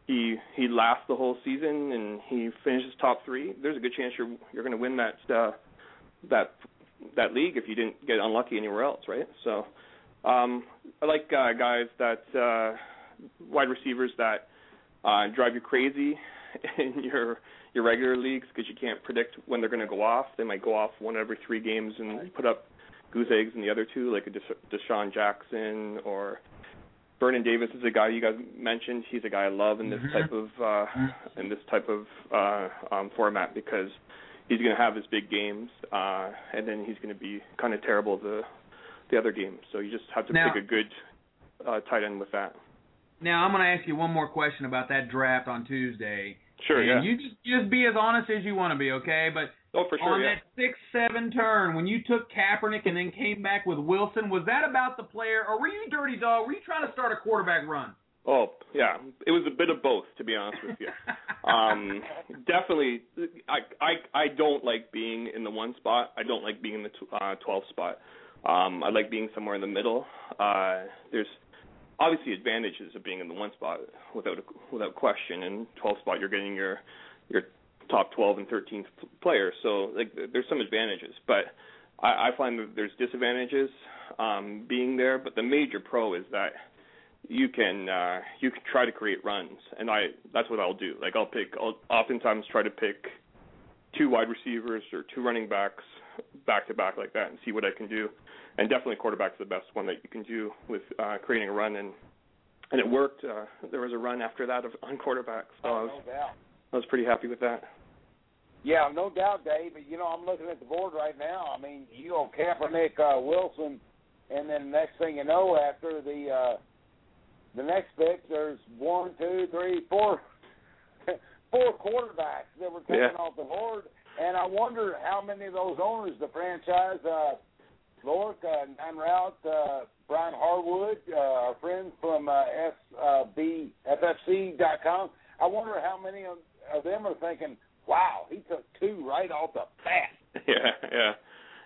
he he lasts the whole season and he finishes top three, there's a good chance you're you're going to win that uh, that that league if you didn't get unlucky anywhere else, right? So um, I like uh, guys that uh, wide receivers that uh, drive you crazy in your your regular leagues because you can't predict when they're going to go off. They might go off one every three games and put up goose eggs in the other two, like a Desha- DeSean Jackson or Vernon Davis is a guy you guys mentioned. He's a guy I love in this Mm-hmm. type of uh, in this type of uh, um, format because he's going to have his big games, uh, and then he's going to be kind of terrible the the other games. So you just have to Now- pick a good uh, tight end with that. Now I'm going to ask you one more question about that draft on Tuesday. Sure, and yeah. You just just be as honest as you want to be, okay? But oh, for sure, on yeah. that six seven turn, when you took Kaepernick and then came back with Wilson, was that about the player, or were you dirty dog? Were you trying to start a quarterback run? Oh yeah, it was a bit of both, to be honest with you. um, definitely, I I I don't like being in the one spot. I don't like being in the tw- uh, 12 spot. Um, I like being somewhere in the middle. Uh, there's obviously advantages of being in the one spot without a, without question. In 12 spot, you're getting your your top 12 and 13th players. So like there's some advantages, but I, I find that there's disadvantages um, being there. But the major pro is that you can uh, you can try to create runs, and I that's what I'll do. Like I'll pick. I'll oftentimes try to pick two wide receivers or two running backs back to back like that, and see what I can do. And definitely quarterback's the best one that you can do with uh, creating a run, and and it worked. Uh, there was a run after that of, on quarterback, so I Oh, was no doubt. I was pretty happy with that. Yeah, no doubt, Dave. But you know, I'm looking at the board right now. I mean, you know, Kaepernick, uh, Wilson, and then next thing you know, after the uh, the next pick, there's one, two, three, four, four quarterbacks that were taken Yeah. off the board. And I wonder how many of those owners, the franchise, uh, Lork, uh, Nine Route, uh, Brian Harwood, uh, our friends from uh, SBFFC.com, I wonder how many of, of them are thinking, wow, he took two right off the bat. yeah, yeah,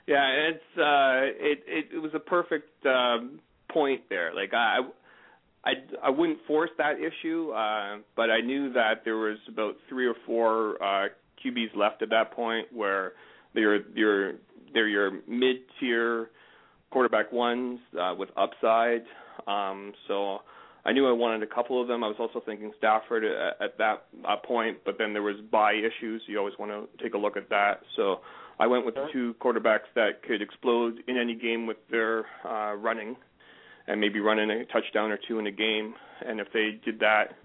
yeah. It's uh, it, it it was a perfect um, point there. Like I, I, I wouldn't force that issue, uh, but I knew that there was about three or four uh, QBs left at that point where they're you're they're your mid tier quarterback ones uh, with upside. Um, so I knew I wanted a couple of them. I was also thinking Stafford at, at that uh, point, but then there was bye issues. You always want to take a look at that. So I went with the two quarterbacks that could explode in any game with their uh, running, and maybe run in a touchdown or two in a game. And if they did that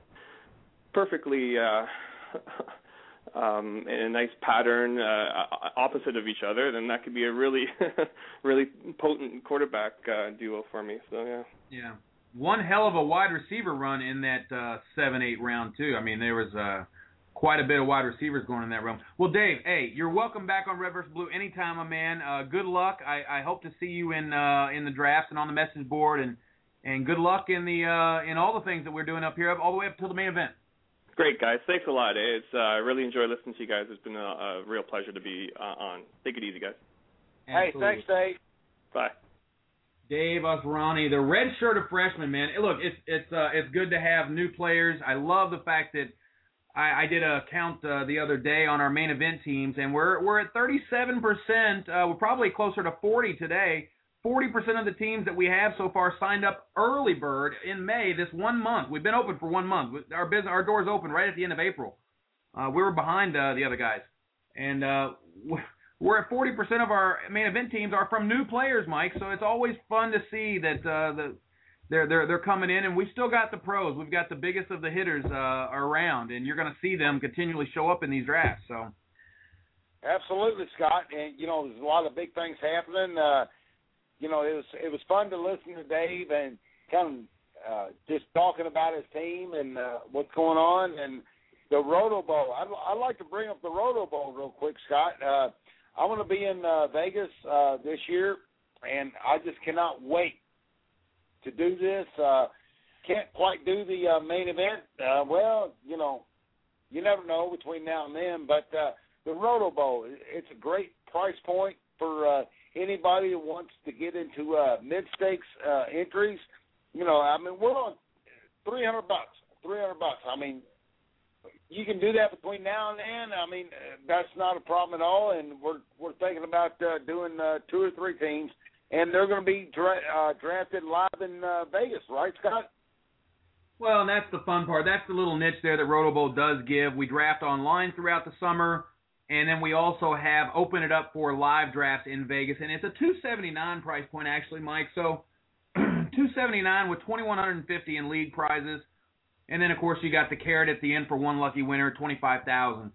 perfectly. Uh, um, in a nice pattern uh, opposite of each other, then that could be a really, really potent quarterback uh, duo for me. So yeah. Yeah. One hell of a wide receiver run in that uh, seven eight round too. I mean, there was uh, quite a bit of wide receivers going in that room. Well, Dave, hey, you're welcome back on Red vs. Blue anytime, my man. Uh, good luck. I, I hope to see you in uh, in the drafts and on the message board, and and good luck in the uh, in all the things that we're doing up here, all the way up till the main event. Great guys, thanks a lot. Eh? It's uh, I really enjoy listening to you guys. It's been a, a real pleasure to be uh, on. Take it easy, guys. Hey, thanks, Dave. Bye. Dave Asrani, the red shirt of freshman, man. Look, it's it's uh, it's good to have new players. I love the fact that I, I did a count uh, the other day on our main event teams, and we're we're at 37 percent. Uh, we're probably closer to 40 today. 40 percent of the teams that we have so far signed up early bird in May. This one month, we've been open for one month. Our business, our doors open right at the end of April. Uh, we were behind uh, the other guys, and uh, we're at 40% of our main event teams are from new players, Mike. So it's always fun to see that uh, the they're they're they're coming in, and we've still got the pros. We've got the biggest of the hitters uh, around, and you're going to see them continually show up in these drafts. So Absolutely, Scott. And you know, there's a lot of big things happening. Uh, you know, it was it was fun to listen to Dave and kind of uh, just talking about his team and uh, what's going on and the Roto Bowl. I'd, I'd like to bring up the Roto Bowl real quick, Scott. Uh, I'm going to be in uh, Vegas uh, this year, and I just cannot wait to do this. Uh, can't quite do the uh, main event. Uh, well, you know, you never know between now and then, but uh, the Roto Bowl, it's a great price point for uh, anybody who wants to get into uh, mid stakes uh, entries. You know, I mean, we're on three hundred bucks. Three hundred bucks. I mean, you can do that between now and then. I mean, uh, that's not a problem at all. And we're we're thinking about uh, doing uh, two or three teams, and they're going to be dra- uh, drafted live in uh, Vegas, right, Scott? Well, and that's the fun part. That's the little niche there that Rotobowl does give. We draft online throughout the summer, and then we also have open it up for live drafts in Vegas, and it's a 279 price point actually, Mike. So 279 with 2150 in league prizes, and then of course you got the carrot at the end for one lucky winner, 25,000.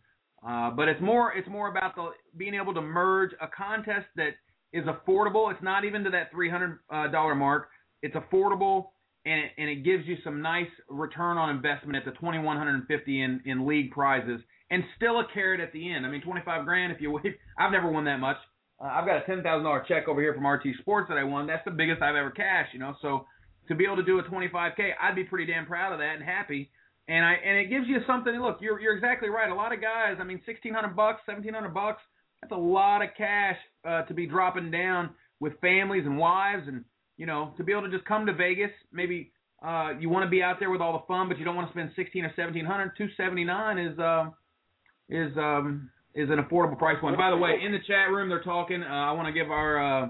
Uh, but it's more it's more about the being able to merge a contest that is affordable. It's not even to that $300 uh, mark. It's affordable and it, and it gives you some nice return on investment at the 2150 in in league prizes, and still a carrot at the end. I mean, 25 grand if you I've never won that much. Uh, I've got a ten thousand dollar check over here from RT Sports that I won. That's the biggest I've ever cashed. You know, so to be able to do a 25k, I'd be pretty damn proud of that and happy. And I and it gives you something. Look, you're you're exactly right. A lot of guys. I mean, 1600 bucks, 1700 bucks. That's a lot of cash uh, to be dropping down with families and wives and you know, to be able to just come to Vegas, maybe uh, you want to be out there with all the fun, but you don't want to spend sixteen or seventeen hundred. Two seventy nine is uh, is um, is an affordable price point. By the way, in the chat room they're talking. Uh, I want to give our uh,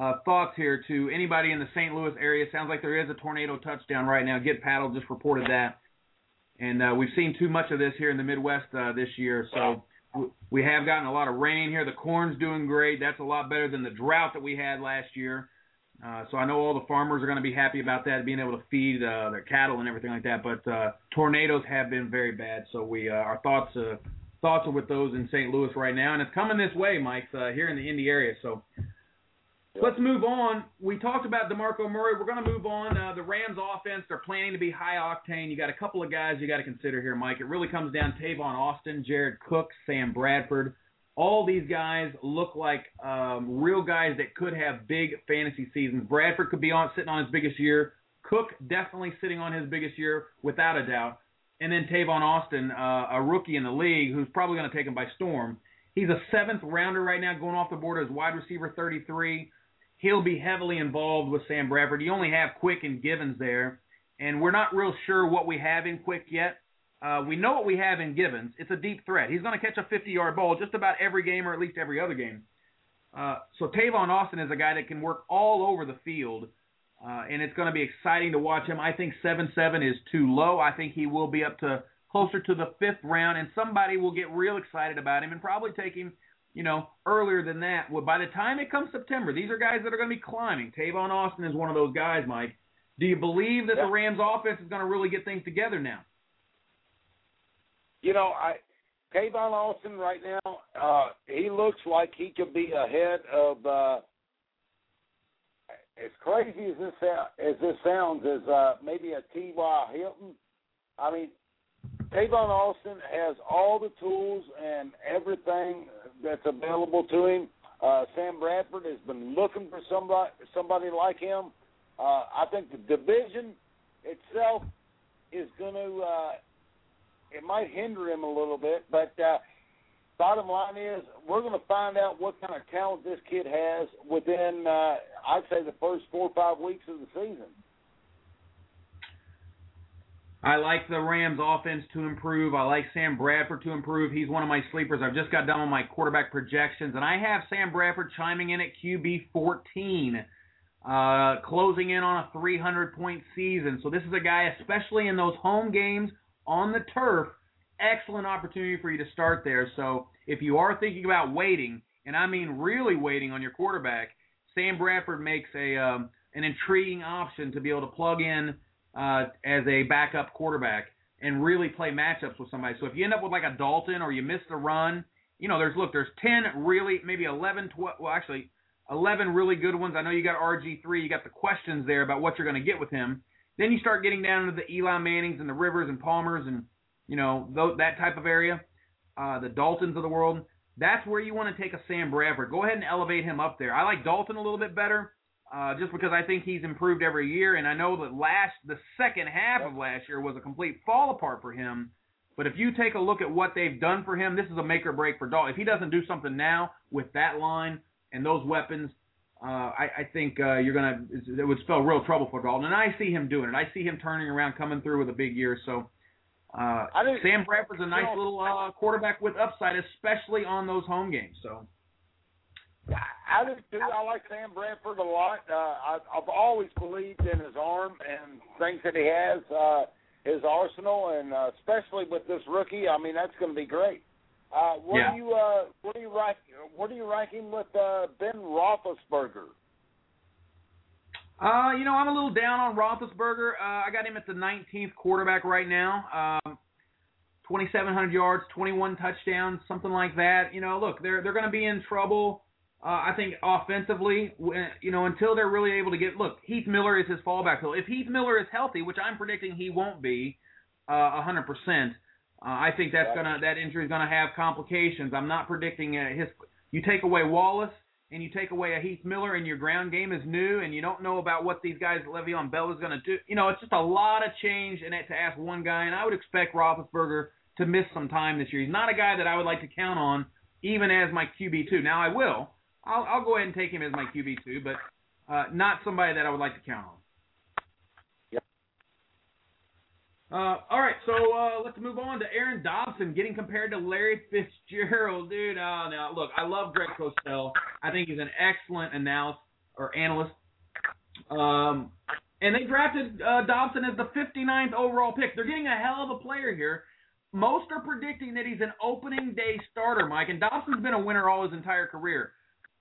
uh, thoughts here to anybody in the St. Louis area. Sounds like there is a tornado touchdown right now. Get Paddle just reported that, and uh, we've seen too much of this here in the Midwest uh, this year. So we have gotten a lot of rain here. The corn's doing great. That's a lot better than the drought that we had last year. Uh, so I know all the farmers are going to be happy about that, being able to feed uh, their cattle and everything like that. But uh, tornadoes have been very bad, so we uh, our thoughts uh, thoughts are with those in St. Louis right now, and it's coming this way, Mike, uh, here in the Indy area. So let's move on. We talked about Demarco Murray. We're going to move on. Uh, the Rams offense, they're planning to be high octane. You got a couple of guys you got to consider here, Mike. It really comes down to Tavon Austin, Jared Cook, Sam Bradford all these guys look like um, real guys that could have big fantasy seasons. Bradford could be on sitting on his biggest year. Cook definitely sitting on his biggest year without a doubt. And then Tavon Austin, uh, a rookie in the league, who's probably going to take him by storm. He's a seventh rounder right now, going off the board as wide receiver 33. He'll be heavily involved with Sam Bradford. You only have Quick and Givens there, and we're not real sure what we have in Quick yet. Uh, we know what we have in Givens. It's a deep threat. He's going to catch a 50-yard ball just about every game, or at least every other game. Uh, so Tavon Austin is a guy that can work all over the field, uh, and it's going to be exciting to watch him. I think seven-seven is too low. I think he will be up to closer to the fifth round, and somebody will get real excited about him and probably take him, you know, earlier than that. Well, by the time it comes September, these are guys that are going to be climbing. Tavon Austin is one of those guys, Mike. Do you believe that yeah. the Rams offense is going to really get things together now? you know, I Tavon Austin right now, uh, he looks like he could be ahead of. Uh, as crazy as this as this sounds, as uh, maybe a T.Y. Hilton. I mean, Tavon Austin has all the tools and everything that's available to him. Uh, Sam Bradford has been looking for somebody somebody like him. Uh, I think the division itself is going to uh, it might hinder him a little bit. But uh, bottom line is, we're going to find out what kind of talent this kid has within, uh, I'd say, the first four or five weeks of the season. I like the Rams offense to improve. I like Sam Bradford to improve. He's one of my sleepers. I've just got done with my quarterback projections, and I have Sam Bradford chiming in at QB 14, uh, closing in on a 300 point season. So this is a guy, especially in those home games on the turf, excellent opportunity for you to start there. So if you are thinking about waiting, and I mean really waiting on your quarterback, Sam Bradford makes a um, an intriguing option to be able to plug in uh, as a backup quarterback and really play matchups with somebody. So if you end up with like a Dalton or you miss the run, you know, there's look, there's 10 really, maybe 11, 12, well actually 11 really good ones. I know you got RG3, you got the questions there about what you're going to get with him. Then you start getting down into the Eli Mannings and the Rivers and Palmers and you know th- that type of area, uh, the Daltons of the world. That's where you want to take a Sam Bradford. Go ahead and elevate him up there. I like Dalton a little bit better, uh, just because I think he's improved every year, and I know that last the second half of last year was a complete fall apart for him. But if you take a look at what they've done for him, this is a make or break for Dalton. If he doesn't do something now with that line and those weapons, uh, I, I think uh, you're gonna it would spell real trouble for Dalton, and I see him doing it. I see him turning around, coming through with a big year. So uh, Sam Bradford's a nice little uh, quarterback with upside, especially on those home games. So. I do too. I like Sam Bradford a lot. Uh, I, I've always believed in his arm and things that he has, uh, his arsenal, and uh, especially with this rookie. I mean, that's going to be great. Uh, what yeah. do you uh, what do you rank what do you rank him with uh, Ben Roethlisberger? Uh, you know, I'm a little down on Roethlisberger. Uh, I got him at the 19th quarterback right now. Um, 2,700 yards, 21 touchdowns, something like that. You know, look, they're they're going to be in trouble Uh, I think offensively, you know, until they're really able to get look, Heath Miller is his fallback pillar. If Heath Miller is healthy, which I'm predicting he won't be, uh, hundred percent, uh, I think that's gonna that injury is gonna have complications. I'm not predicting uh, his. You take away Wallace and you take away a Heath Miller, and your ground game is new, and you don't know about what these guys Le'Veon Bell is gonna do. You know, it's just a lot of change it to ask one guy, and I would expect Roethlisberger to miss some time this year. He's not a guy that I would like to count on, even as my QB two. Now I will. I'll, I'll go ahead and take him as my QB two, but uh, not somebody that I would like to count on. Yep. Uh, all right, so uh, let's move on to Aaron Dobson getting compared to Larry Fitzgerald, dude. Uh, now look, I love Greg Cosell. I think he's an excellent analyst or analyst. Um, and they drafted uh, Dobson as the 59th overall pick. They're getting a hell of a player here. Most are predicting that he's an opening day starter, Mike. And Dobson's been a winner all his entire career.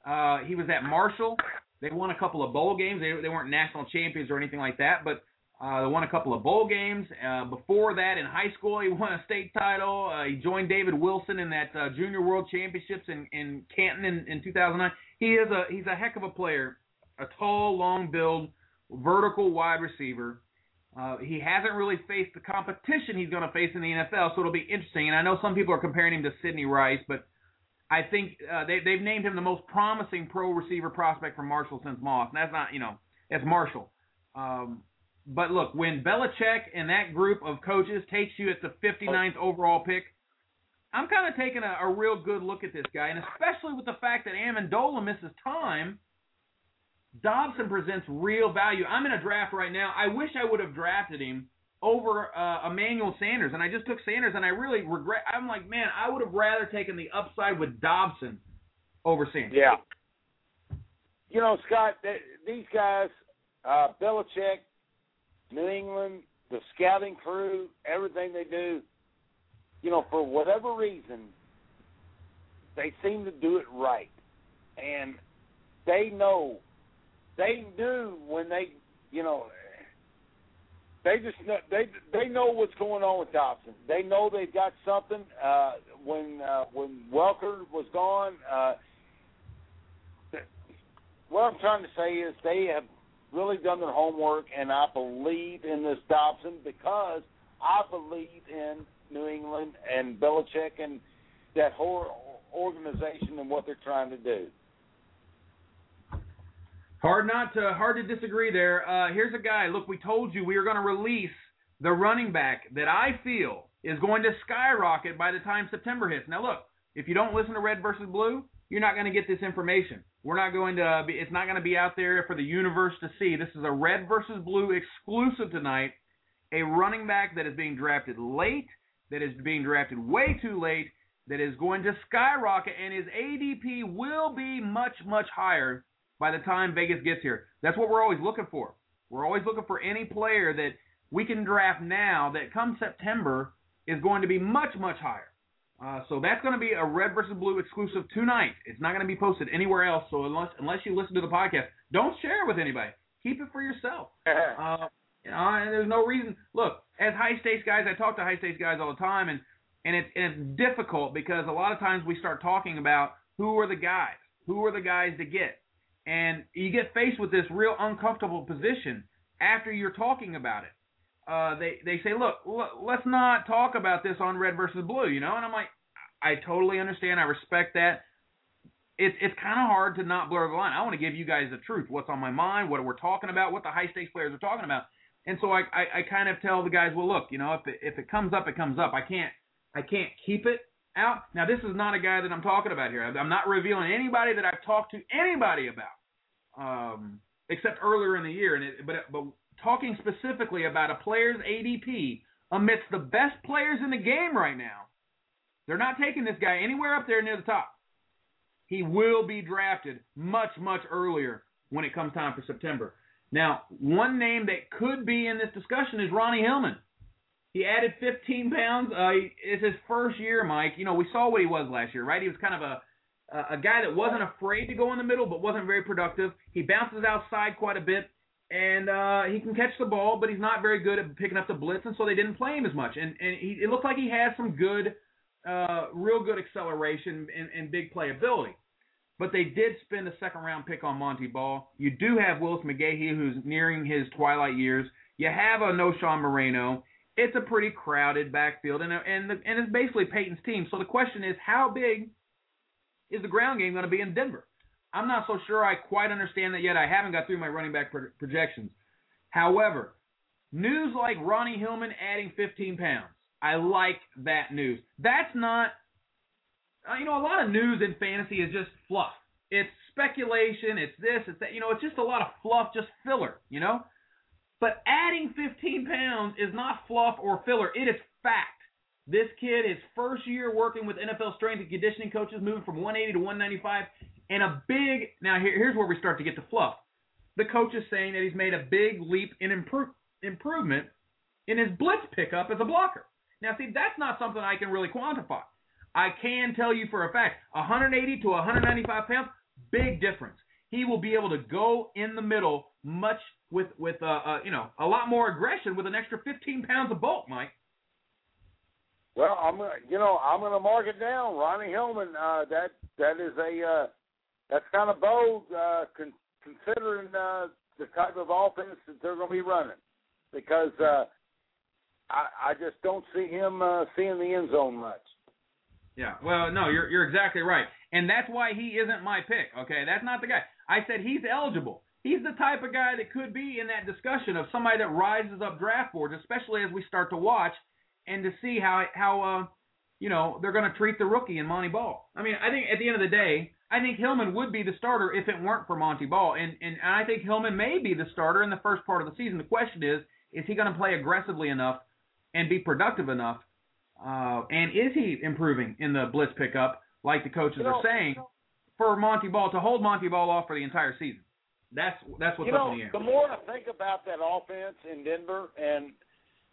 Uh, he was at Marshall. They won a couple of bowl games. They, they weren't national champions or anything like that, but uh, they won a couple of bowl games. Uh, before that, in high school, he won a state title. Uh, he joined David Wilson in that uh, Junior World Championships in, in Canton in, in 2009. He is a he's a heck of a player, a tall, long build, vertical wide receiver. Uh, he hasn't really faced the competition he's going to face in the NFL, so it'll be interesting. And I know some people are comparing him to Sidney Rice, but I think uh, they, they've named him the most promising pro receiver prospect from Marshall since Moss. And that's not, you know, that's Marshall. Um, but look, when Belichick and that group of coaches takes you at the 59th overall pick, I'm kind of taking a, a real good look at this guy, and especially with the fact that Amendola misses time, Dobson presents real value. I'm in a draft right now. I wish I would have drafted him over uh, Emmanuel Sanders, and I just took Sanders, and I really regret. I'm like, man, I would have rather taken the upside with Dobson over Sanders. Yeah. You know, Scott, they, these guys, uh, Belichick, New England, the scouting crew, everything they do, you know, for whatever reason, they seem to do it right, and they know, they knew when they, you know, they just know, they they know what's going on with Dobson. They know they've got something. Uh, when uh, when Welker was gone, uh, what I'm trying to say is they have really done their homework, and I believe in this Dobson because I believe in New England and Belichick and that whole organization and what they're trying to do. Hard not to hard to disagree there. Uh, here's a guy. Look, we told you we were going to release the running back that I feel is going to skyrocket by the time September hits. Now, look, if you don't listen to Red versus Blue, you're not going to get this information. We're not going to be. It's not going to be out there for the universe to see. This is a Red versus Blue exclusive tonight. A running back that is being drafted late, that is being drafted way too late, that is going to skyrocket, and his ADP will be much much higher by the time Vegas gets here. That's what we're always looking for. We're always looking for any player that we can draft now that come September is going to be much, much higher. Uh, so that's going to be a red versus blue exclusive tonight. It's not going to be posted anywhere else. So unless unless you listen to the podcast, don't share it with anybody. Keep it for yourself. Uh, you know, and there's no reason. Look, as high stakes guys, I talk to high stakes guys all the time, and and it's and it's difficult because a lot of times we start talking about who are the guys, who are the guys to get, and you get faced with this real uncomfortable position after you're talking about it. Uh, they they say, look, l- let's not talk about this on red versus blue, you know. And I'm like, I totally understand. I respect that. It's it's kind of hard to not blur the line. I want to give you guys the truth, what's on my mind, what we're talking about, what the high stakes players are talking about. And so I, I, I kind of tell the guys, well, look, you know, if it, if it comes up, it comes up. I can't I can't keep it out. Now, this is not a guy that I'm talking about here. I'm not revealing anybody that I've talked to anybody about, um, except earlier in the year. And it, but but talking specifically about a player's ADP amidst the best players in the game right now, they're not taking this guy anywhere up there near the top. He will be drafted much much earlier when it comes time for September. Now, one name that could be in this discussion is Ronnie Hillman. He added 15 pounds. Uh, it's his first year, Mike. You know, we saw what he was last year, right? He was kind of a a guy that wasn't afraid to go in the middle, but wasn't very productive. He bounces outside quite a bit, and uh, he can catch the ball, but he's not very good at picking up the blitz, and so they didn't play him as much. And and he, it looked like he had some good, uh, real good acceleration and, and big playability. but they did spend a second round pick on Montee Ball. You do have Willis McGahee, who's nearing his twilight years. You have a Knowshon Moreno. It's a pretty crowded backfield, and and the, and it's basically Peyton's team. So the question is, how big is the ground game going to be in Denver? I'm not so sure I quite understand that yet. I haven't got through my running back pro- projections. However, news like Ronnie Hillman adding 15 pounds, I like that news. That's not, uh, you know, a lot of news in fantasy is just fluff. It's speculation. It's this. It's that. You know, it's just a lot of fluff, just filler. You know. But adding 15 pounds is not fluff or filler. It is fact. This kid, his first year working with NFL strength and conditioning coaches, moving from 180 to 195, and a big. Now here, here's where we start to get to fluff. The coach is saying that he's made a big leap in improve, improvement in his blitz pickup as a blocker. Now, see, that's not something I can really quantify. I can tell you for a fact, 180 to 195 pounds, big difference. He will be able to go in the middle much with with uh, uh you know a lot more aggression with an extra 15 pounds of bulk, Mike. Well, I'm you know, I'm going to mark it down. Ronnie Hillman, uh, that that is a uh, that's kind of bold, uh, con- considering uh, the type of offense that they're going to be running, because uh, I, I just don't see him uh, seeing the end zone much. Yeah, well, no, you're you're exactly right, and that's why he isn't my pick. Okay, that's not the guy. I said he's eligible. He's the type of guy that could be in that discussion of somebody that rises up draft boards, especially as we start to watch and to see how how uh you know they're going to treat the rookie in Montee Ball. I mean, I think at the end of the day, I think Hillman would be the starter if it weren't for Montee Ball, and and, I think Hillman may be the starter in the first part of the season. The question is, is he going to play aggressively enough and be productive enough? Uh, and is he improving in the blitz pickup like the coaches you know, are saying for Montee Ball to hold Montee Ball off for the entire season? That's that's what's you know, up in the air. The more I think about that offense in Denver, and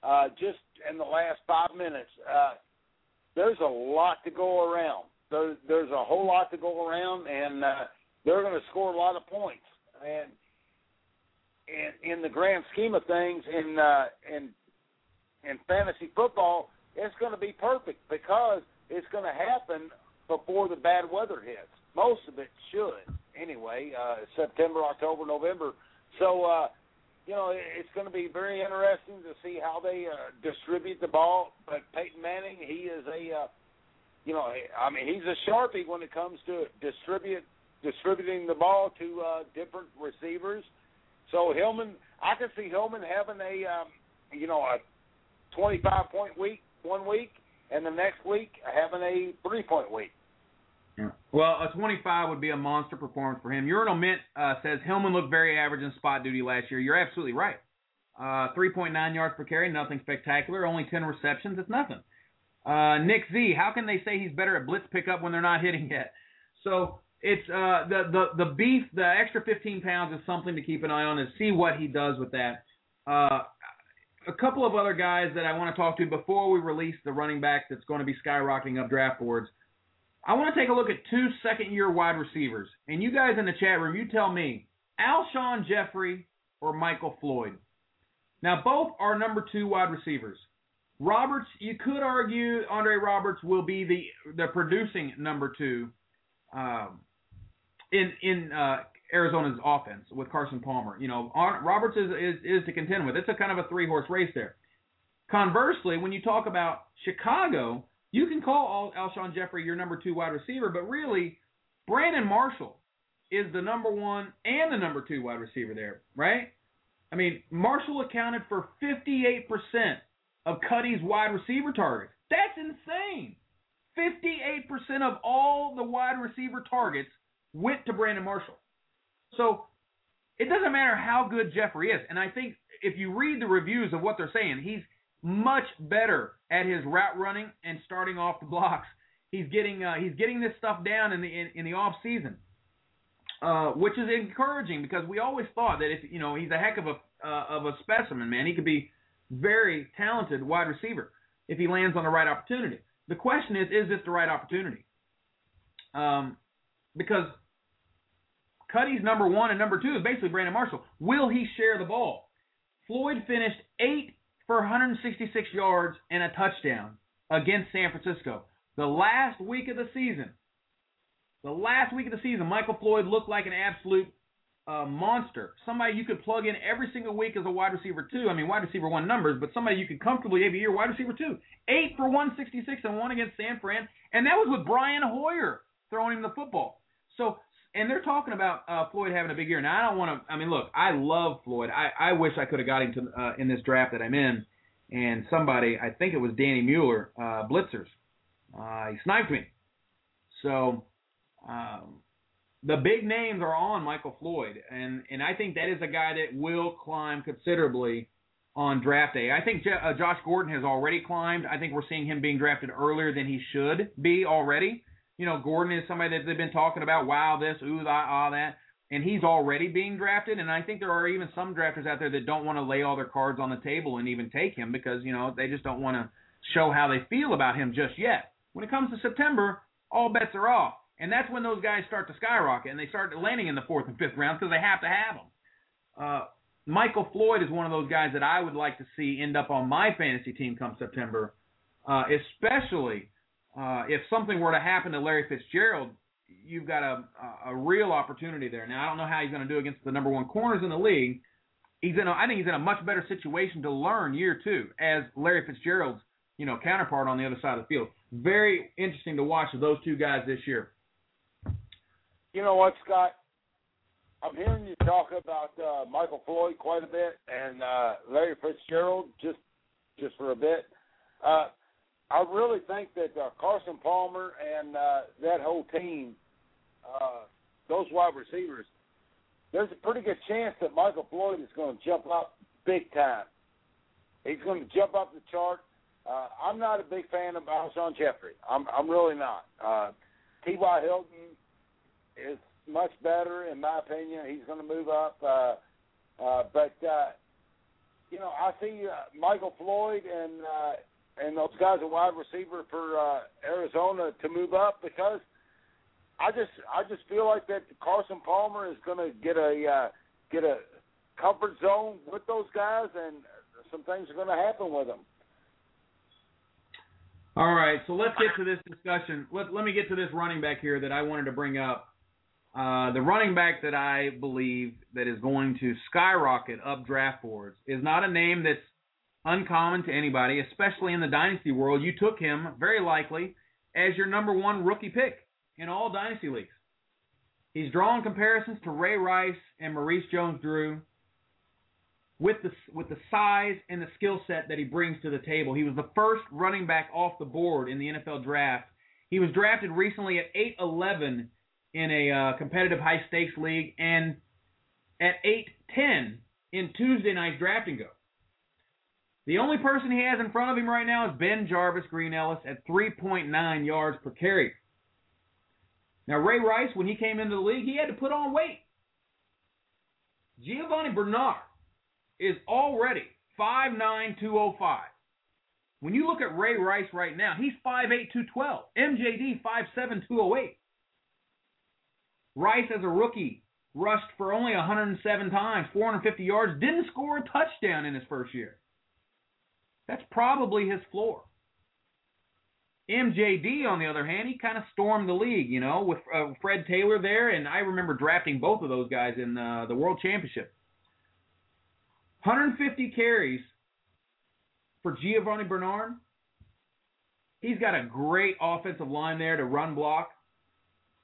uh, just in the last five minutes, uh, there's a lot to go around. There's there's a whole lot to go around, and uh, they're going to score a lot of points. And in in the grand scheme of things, in uh, in in fantasy football, it's going to be perfect because it's going to happen before the bad weather hits. Most of it should anyway. Uh, September, October, November. So uh, you know it's going to be very interesting to see how they uh, distribute the ball. But Peyton Manning, he is a uh, you know I mean he's a sharpie when it comes to distribute distributing the ball to uh, different receivers. So Hillman, I can see Hillman having a um, you know a 25 point week one week, and the next week having a three point week. Yeah. Well, a 25 would be a monster performance for him. Urinal Mint uh, says Hillman looked very average in spot duty last year. You're absolutely right. Uh, 3.9 yards per carry, nothing spectacular. Only 10 receptions, it's nothing. Uh, Nick Z, how can they say he's better at blitz pickup when they're not hitting yet? So it's uh, the the the beef, the extra 15 pounds is something to keep an eye on and see what he does with that. Uh, a couple of other guys that I want to talk to before we release the running back that's going to be skyrocketing up draft boards. I want to take a look at two second year wide receivers. And you guys in the chat room, you tell me Alshon Jeffery or Michael Floyd. Now, both are number two wide receivers. Roberts, you could argue Andre Roberts will be the the producing number two um, in in uh, Arizona's offense with Carson Palmer. You know, Roberts is, is is to contend with. It's a kind of a three horse race there. Conversely, when you talk about Chicago, you can call Al- Alshon Jeffery your number two wide receiver, but really, Brandon Marshall is the number one and the number two wide receiver there, right? I mean, Marshall accounted for 58% of Cuddy's wide receiver targets. That's insane. 58% of all the wide receiver targets went to Brandon Marshall. So it doesn't matter how good Jeffery is. And I think if you read the reviews of what they're saying, he's much better at his route running and starting off the blocks. He's getting uh, he's getting this stuff down in the in, in the off season, uh, which is encouraging because we always thought that if you know he's a heck of a uh, of a specimen, man, he could be very talented wide receiver if he lands on the right opportunity. The question is, is this the right opportunity? Um, because Cuddy's number one and number two is basically Brandon Marshall. Will he share the ball? Floyd finished eight for 166 yards and a touchdown against San Francisco. The last week of the season, The last week of the season, Michael Floyd looked like an absolute monster. Somebody you could plug in every single week as a wide receiver two. I mean, wide receiver one numbers, but somebody you could comfortably every year wide receiver two. Eight for 166 and one against San Fran, and that was with Brian Hoyer throwing him the football. So, and they're talking about uh, Floyd having a big year. Now, I don't want to. I mean, look, I love Floyd. I, I wish I could have got him to uh, in this draft that I'm in. And somebody, I think it was Danny Mueller, uh, blitzers, uh, he sniped me. So. Um, the big names are on Michael Floyd, and and I think that is a guy that will climb considerably on draft day. I think J- uh, Josh Gordon has already climbed. I think we're seeing him being drafted earlier than he should be already. You know, Gordon is somebody that they've been talking about. Wow, this, ooh, that, ah, that, and he's already being drafted. And I think there are even some drafters out there that don't want to lay all their cards on the table and even take him because you know they just don't want to show how they feel about him just yet. When it comes to September, all bets are off. And that's when those guys start to skyrocket and they start landing in the fourth and fifth rounds because they have to have them. Uh, Michael Floyd is one of those guys that I would like to see end up on my fantasy team come September, uh, especially uh, if something were to happen to Larry Fitzgerald. You've got a, a real opportunity there. Now I don't know how he's going to do against the number one corners in the league. He's in a, I think he's in a much better situation to learn year two as Larry Fitzgerald's you know counterpart on the other side of the field. Very interesting to watch those two guys this year you know what, Scott? I'm hearing you talk about uh, Michael Floyd quite a bit and uh, Larry Fitzgerald just just for a bit. Uh, I really think that uh, Carson Palmer and uh, that whole team, uh, those wide receivers, there's a pretty good chance that Michael Floyd is going to jump up big time. He's going to jump up the chart. Uh, I'm not a big fan of Alshon Jeffery. I'm I'm really not. Uh, T.Y. Hilton is much better, in my opinion. He's going to move up. Uh, uh, but uh, you know, I see uh, Michael Floyd and uh, and those guys at wide receiver for uh, Arizona to move up because I just I just feel like that Carson Palmer is going to get a uh, get a comfort zone with those guys, and some things are going to happen with them. All right, so let's get to this discussion. Let, let me get to this running back here that I wanted to bring up. Uh, the running back that I believe that is going to skyrocket up draft boards is not a name that's uncommon to anybody, especially in the dynasty world. You took him very likely as your number one rookie pick in all dynasty leagues. He's drawing comparisons to Ray Rice and Maurice Jones-Drew with the with the size and the skill set that he brings to the table. He was the first running back off the board in the NFL draft. He was drafted recently at 8'11 in a uh, competitive high stakes league and at 8-10 in Tuesday night's drafting go. The only person he has in front of him right now is BenJarvus Green-Ellis at 3.9 yards per carry. Now, Ray Rice, when he came into the league, he had to put on weight. Giovani Bernard is already 5'9, 205. When you look at Ray Rice right now, he's 5'8, 212. MJD 5'7, 208. Rice, as a rookie, rushed for only 107 times, 450 yards, didn't score a touchdown in his first year. That's probably his floor. MJD, on the other hand, he kind of stormed the league, you know, with uh, Fred Taylor there, and I remember drafting both of those guys in uh, the World Championship. 150 carries for Giovani Bernard. He's got a great offensive line there to run block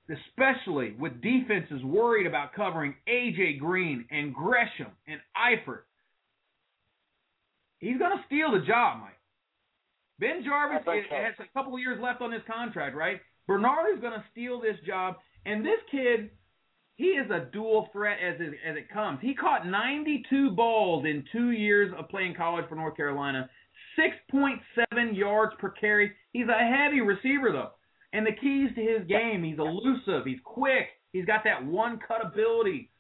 especially with defenses worried about covering AJ Green and Gresham and Eifert. He's going to steal the job, Mike. BenJarvus so. has a couple of years left on his contract, right? Bernard is going to steal this job, and this kid, he is a dual threat as it, as it comes. He caught 92 balls in two years of playing college for North Carolina, 6.7 yards per carry. He's a heavy receiver, though. And the keys to his game, he's elusive, he's quick, he's got that one cut ability,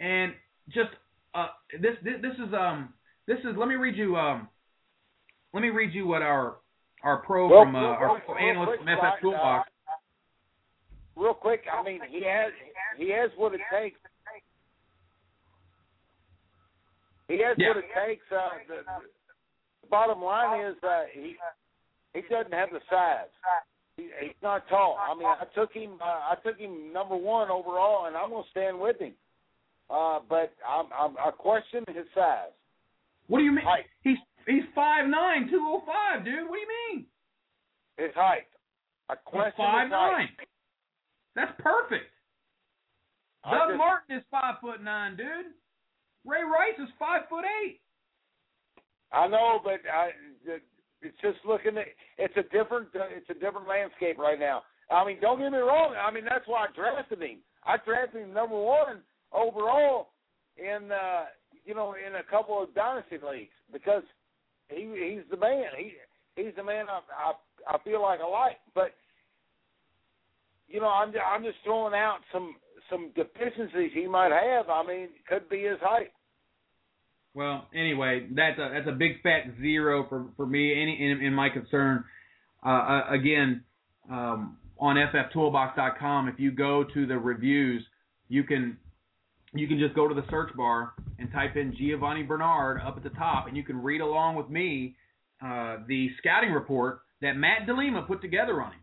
and just uh, this, this this is um this is let me read you um let me read you what our our pro real, from uh, our real, analyst from FF Toolbox. Uh, real quick, I mean he has he has what it takes. He has yeah. what it takes. Uh, the, the bottom line is uh, he he doesn't have the size. He, he's not tall. I mean, I took him. Uh, I took him number one overall, and I'm gonna stand with him. Uh, but I'm, I'm I question his size. What do you mean? Height. He's he's five nine, two oh five, dude. What do you mean? His height. I He's question five his height. nine. That's perfect. I Doug just- Martin is five foot nine, dude. Ray Rice is five foot eight. I know, but I, it's just looking at it's a different uh, it's a different landscape right now. I mean, don't get me wrong. I mean, that's why I drafted him. I drafted him number one overall in uh, you know in a couple of dynasty leagues because he he's the man. He he's the man I I, I feel like I like. But you know, I'm I'm just throwing out some some deficiencies he might have. I mean, could be his height. Well, anyway, that's a that's a big fat zero for for me. Any in, in my concern. Uh, uh, again, um, on fftoolbox.com, if you go to the reviews, you can you can just go to the search bar and type in Giovani Bernard up at the top, and you can read along with me uh, the scouting report that Matt DeLima put together on him.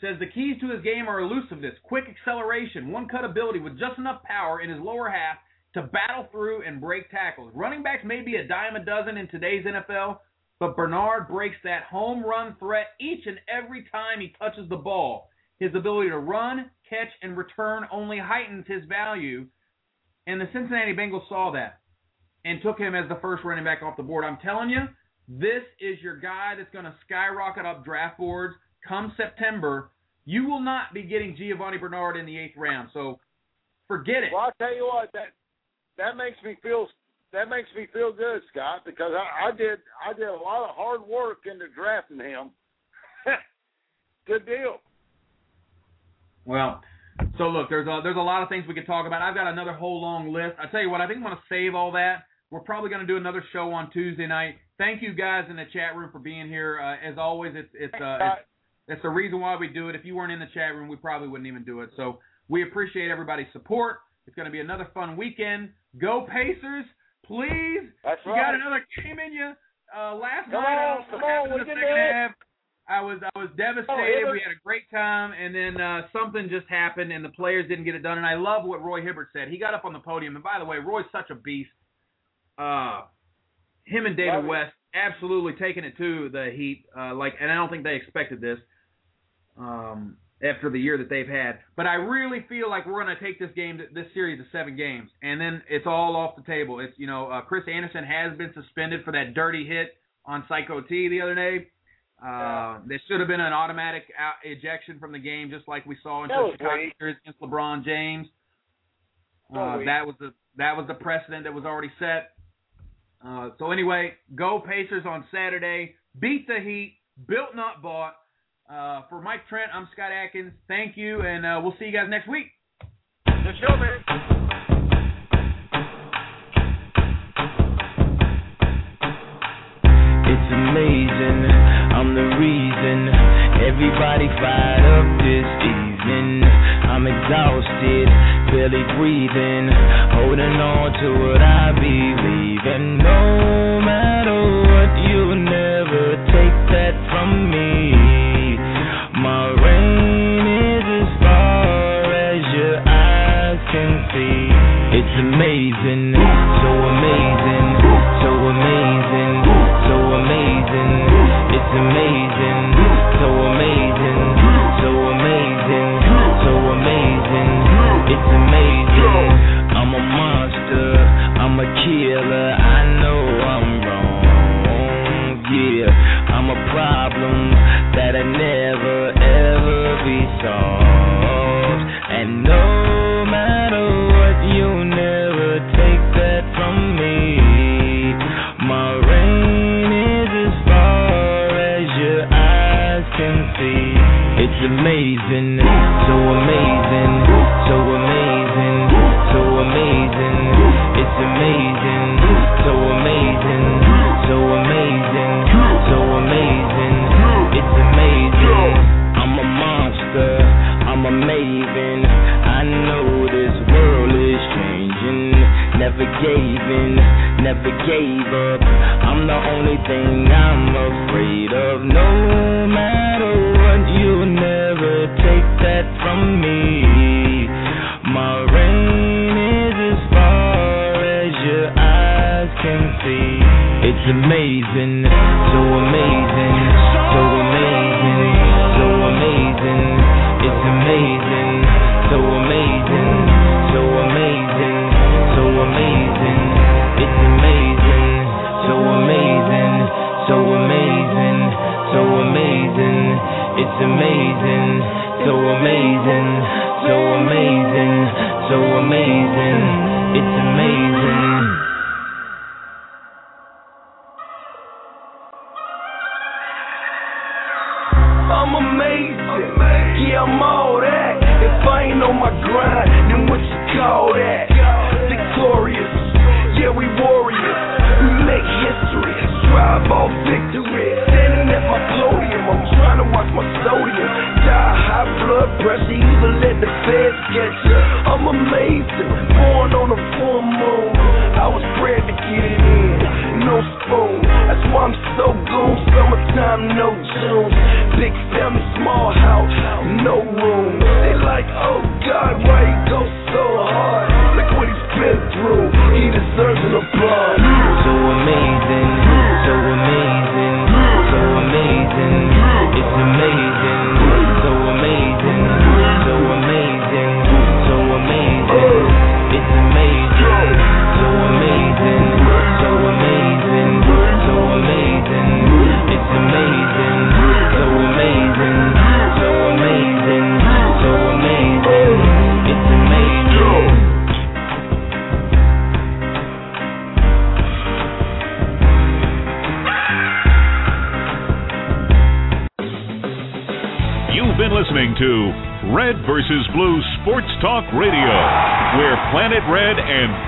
Says the keys to his game are elusiveness, quick acceleration, one cut ability with just enough power in his lower half to battle through and break tackles. Running backs may be a dime a dozen in today's NFL, but Bernard breaks that home run threat each and every time he touches the ball. His ability to run, catch, and return only heightens his value, and the Cincinnati Bengals saw that and took him as the first running back off the board. I'm telling you, this is your guy that's going to skyrocket up draft boards come September. You will not be getting Giovani Bernard in the eighth round, so forget it. Well, I'll tell you what that that makes me feel that makes me feel good, Scott, because I, I did I did a lot of hard work into drafting him. good deal. Well, so look, there's a there's a lot of things we could talk about. I've got another whole long list. I tell you what, I think I'm going to save all that. We're probably going to do another show on Tuesday night. Thank you guys in the chat room for being here. Uh, as always, it's it's uh, it's, it's the reason why we do it. If you weren't in the chat room, we probably wouldn't even do it. So we appreciate everybody's support. It's going to be another fun weekend. Go Pacers, please. That's you right. got another game in you. Uh, last Come night, I on, come on, in the second half. I was I was devastated. Hibbert. we had a great time, and then uh, something just happened, and the players didn't get it done. And I love what Roy Hibbert said. He got up on the podium, and by the way, Roy's such a beast. Uh, him and David Love it. West absolutely taking it to the Heat. Uh, like, and I don't think they expected this um, after the year that they've had. But I really feel like we're going to take this game, this series to seven games, and then it's all off the table. It's you know, uh, Chris Andersen has been suspended for that dirty hit on Psycho T the other day. Uh, there should have been an automatic out ejection from the game, just like we saw in the Chicago series against LeBron James. Uh, that was the that was the precedent that was already set. Uh, so anyway, go Pacers on Saturday. Beat the Heat. Built not bought. Uh, for Mike Trent, I'm Scott Atkins. Thank you, and uh, we'll see you guys next week. Good show, man. It's amazing, I'm the reason everybody fired up this evening. I'm exhausted, barely breathing, holding on to what I believe in. No matter gave up. I'm the only thing I'm afraid of. No matter what, you'll never take that from me. My rain is as far as your eyes can see. It's amazing, so amazing, so amazing.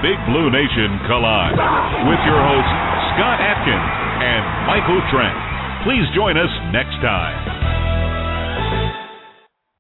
Big Blue Nation Collide with your hosts, Scott Atkins and Michael Trent. Please join us next time.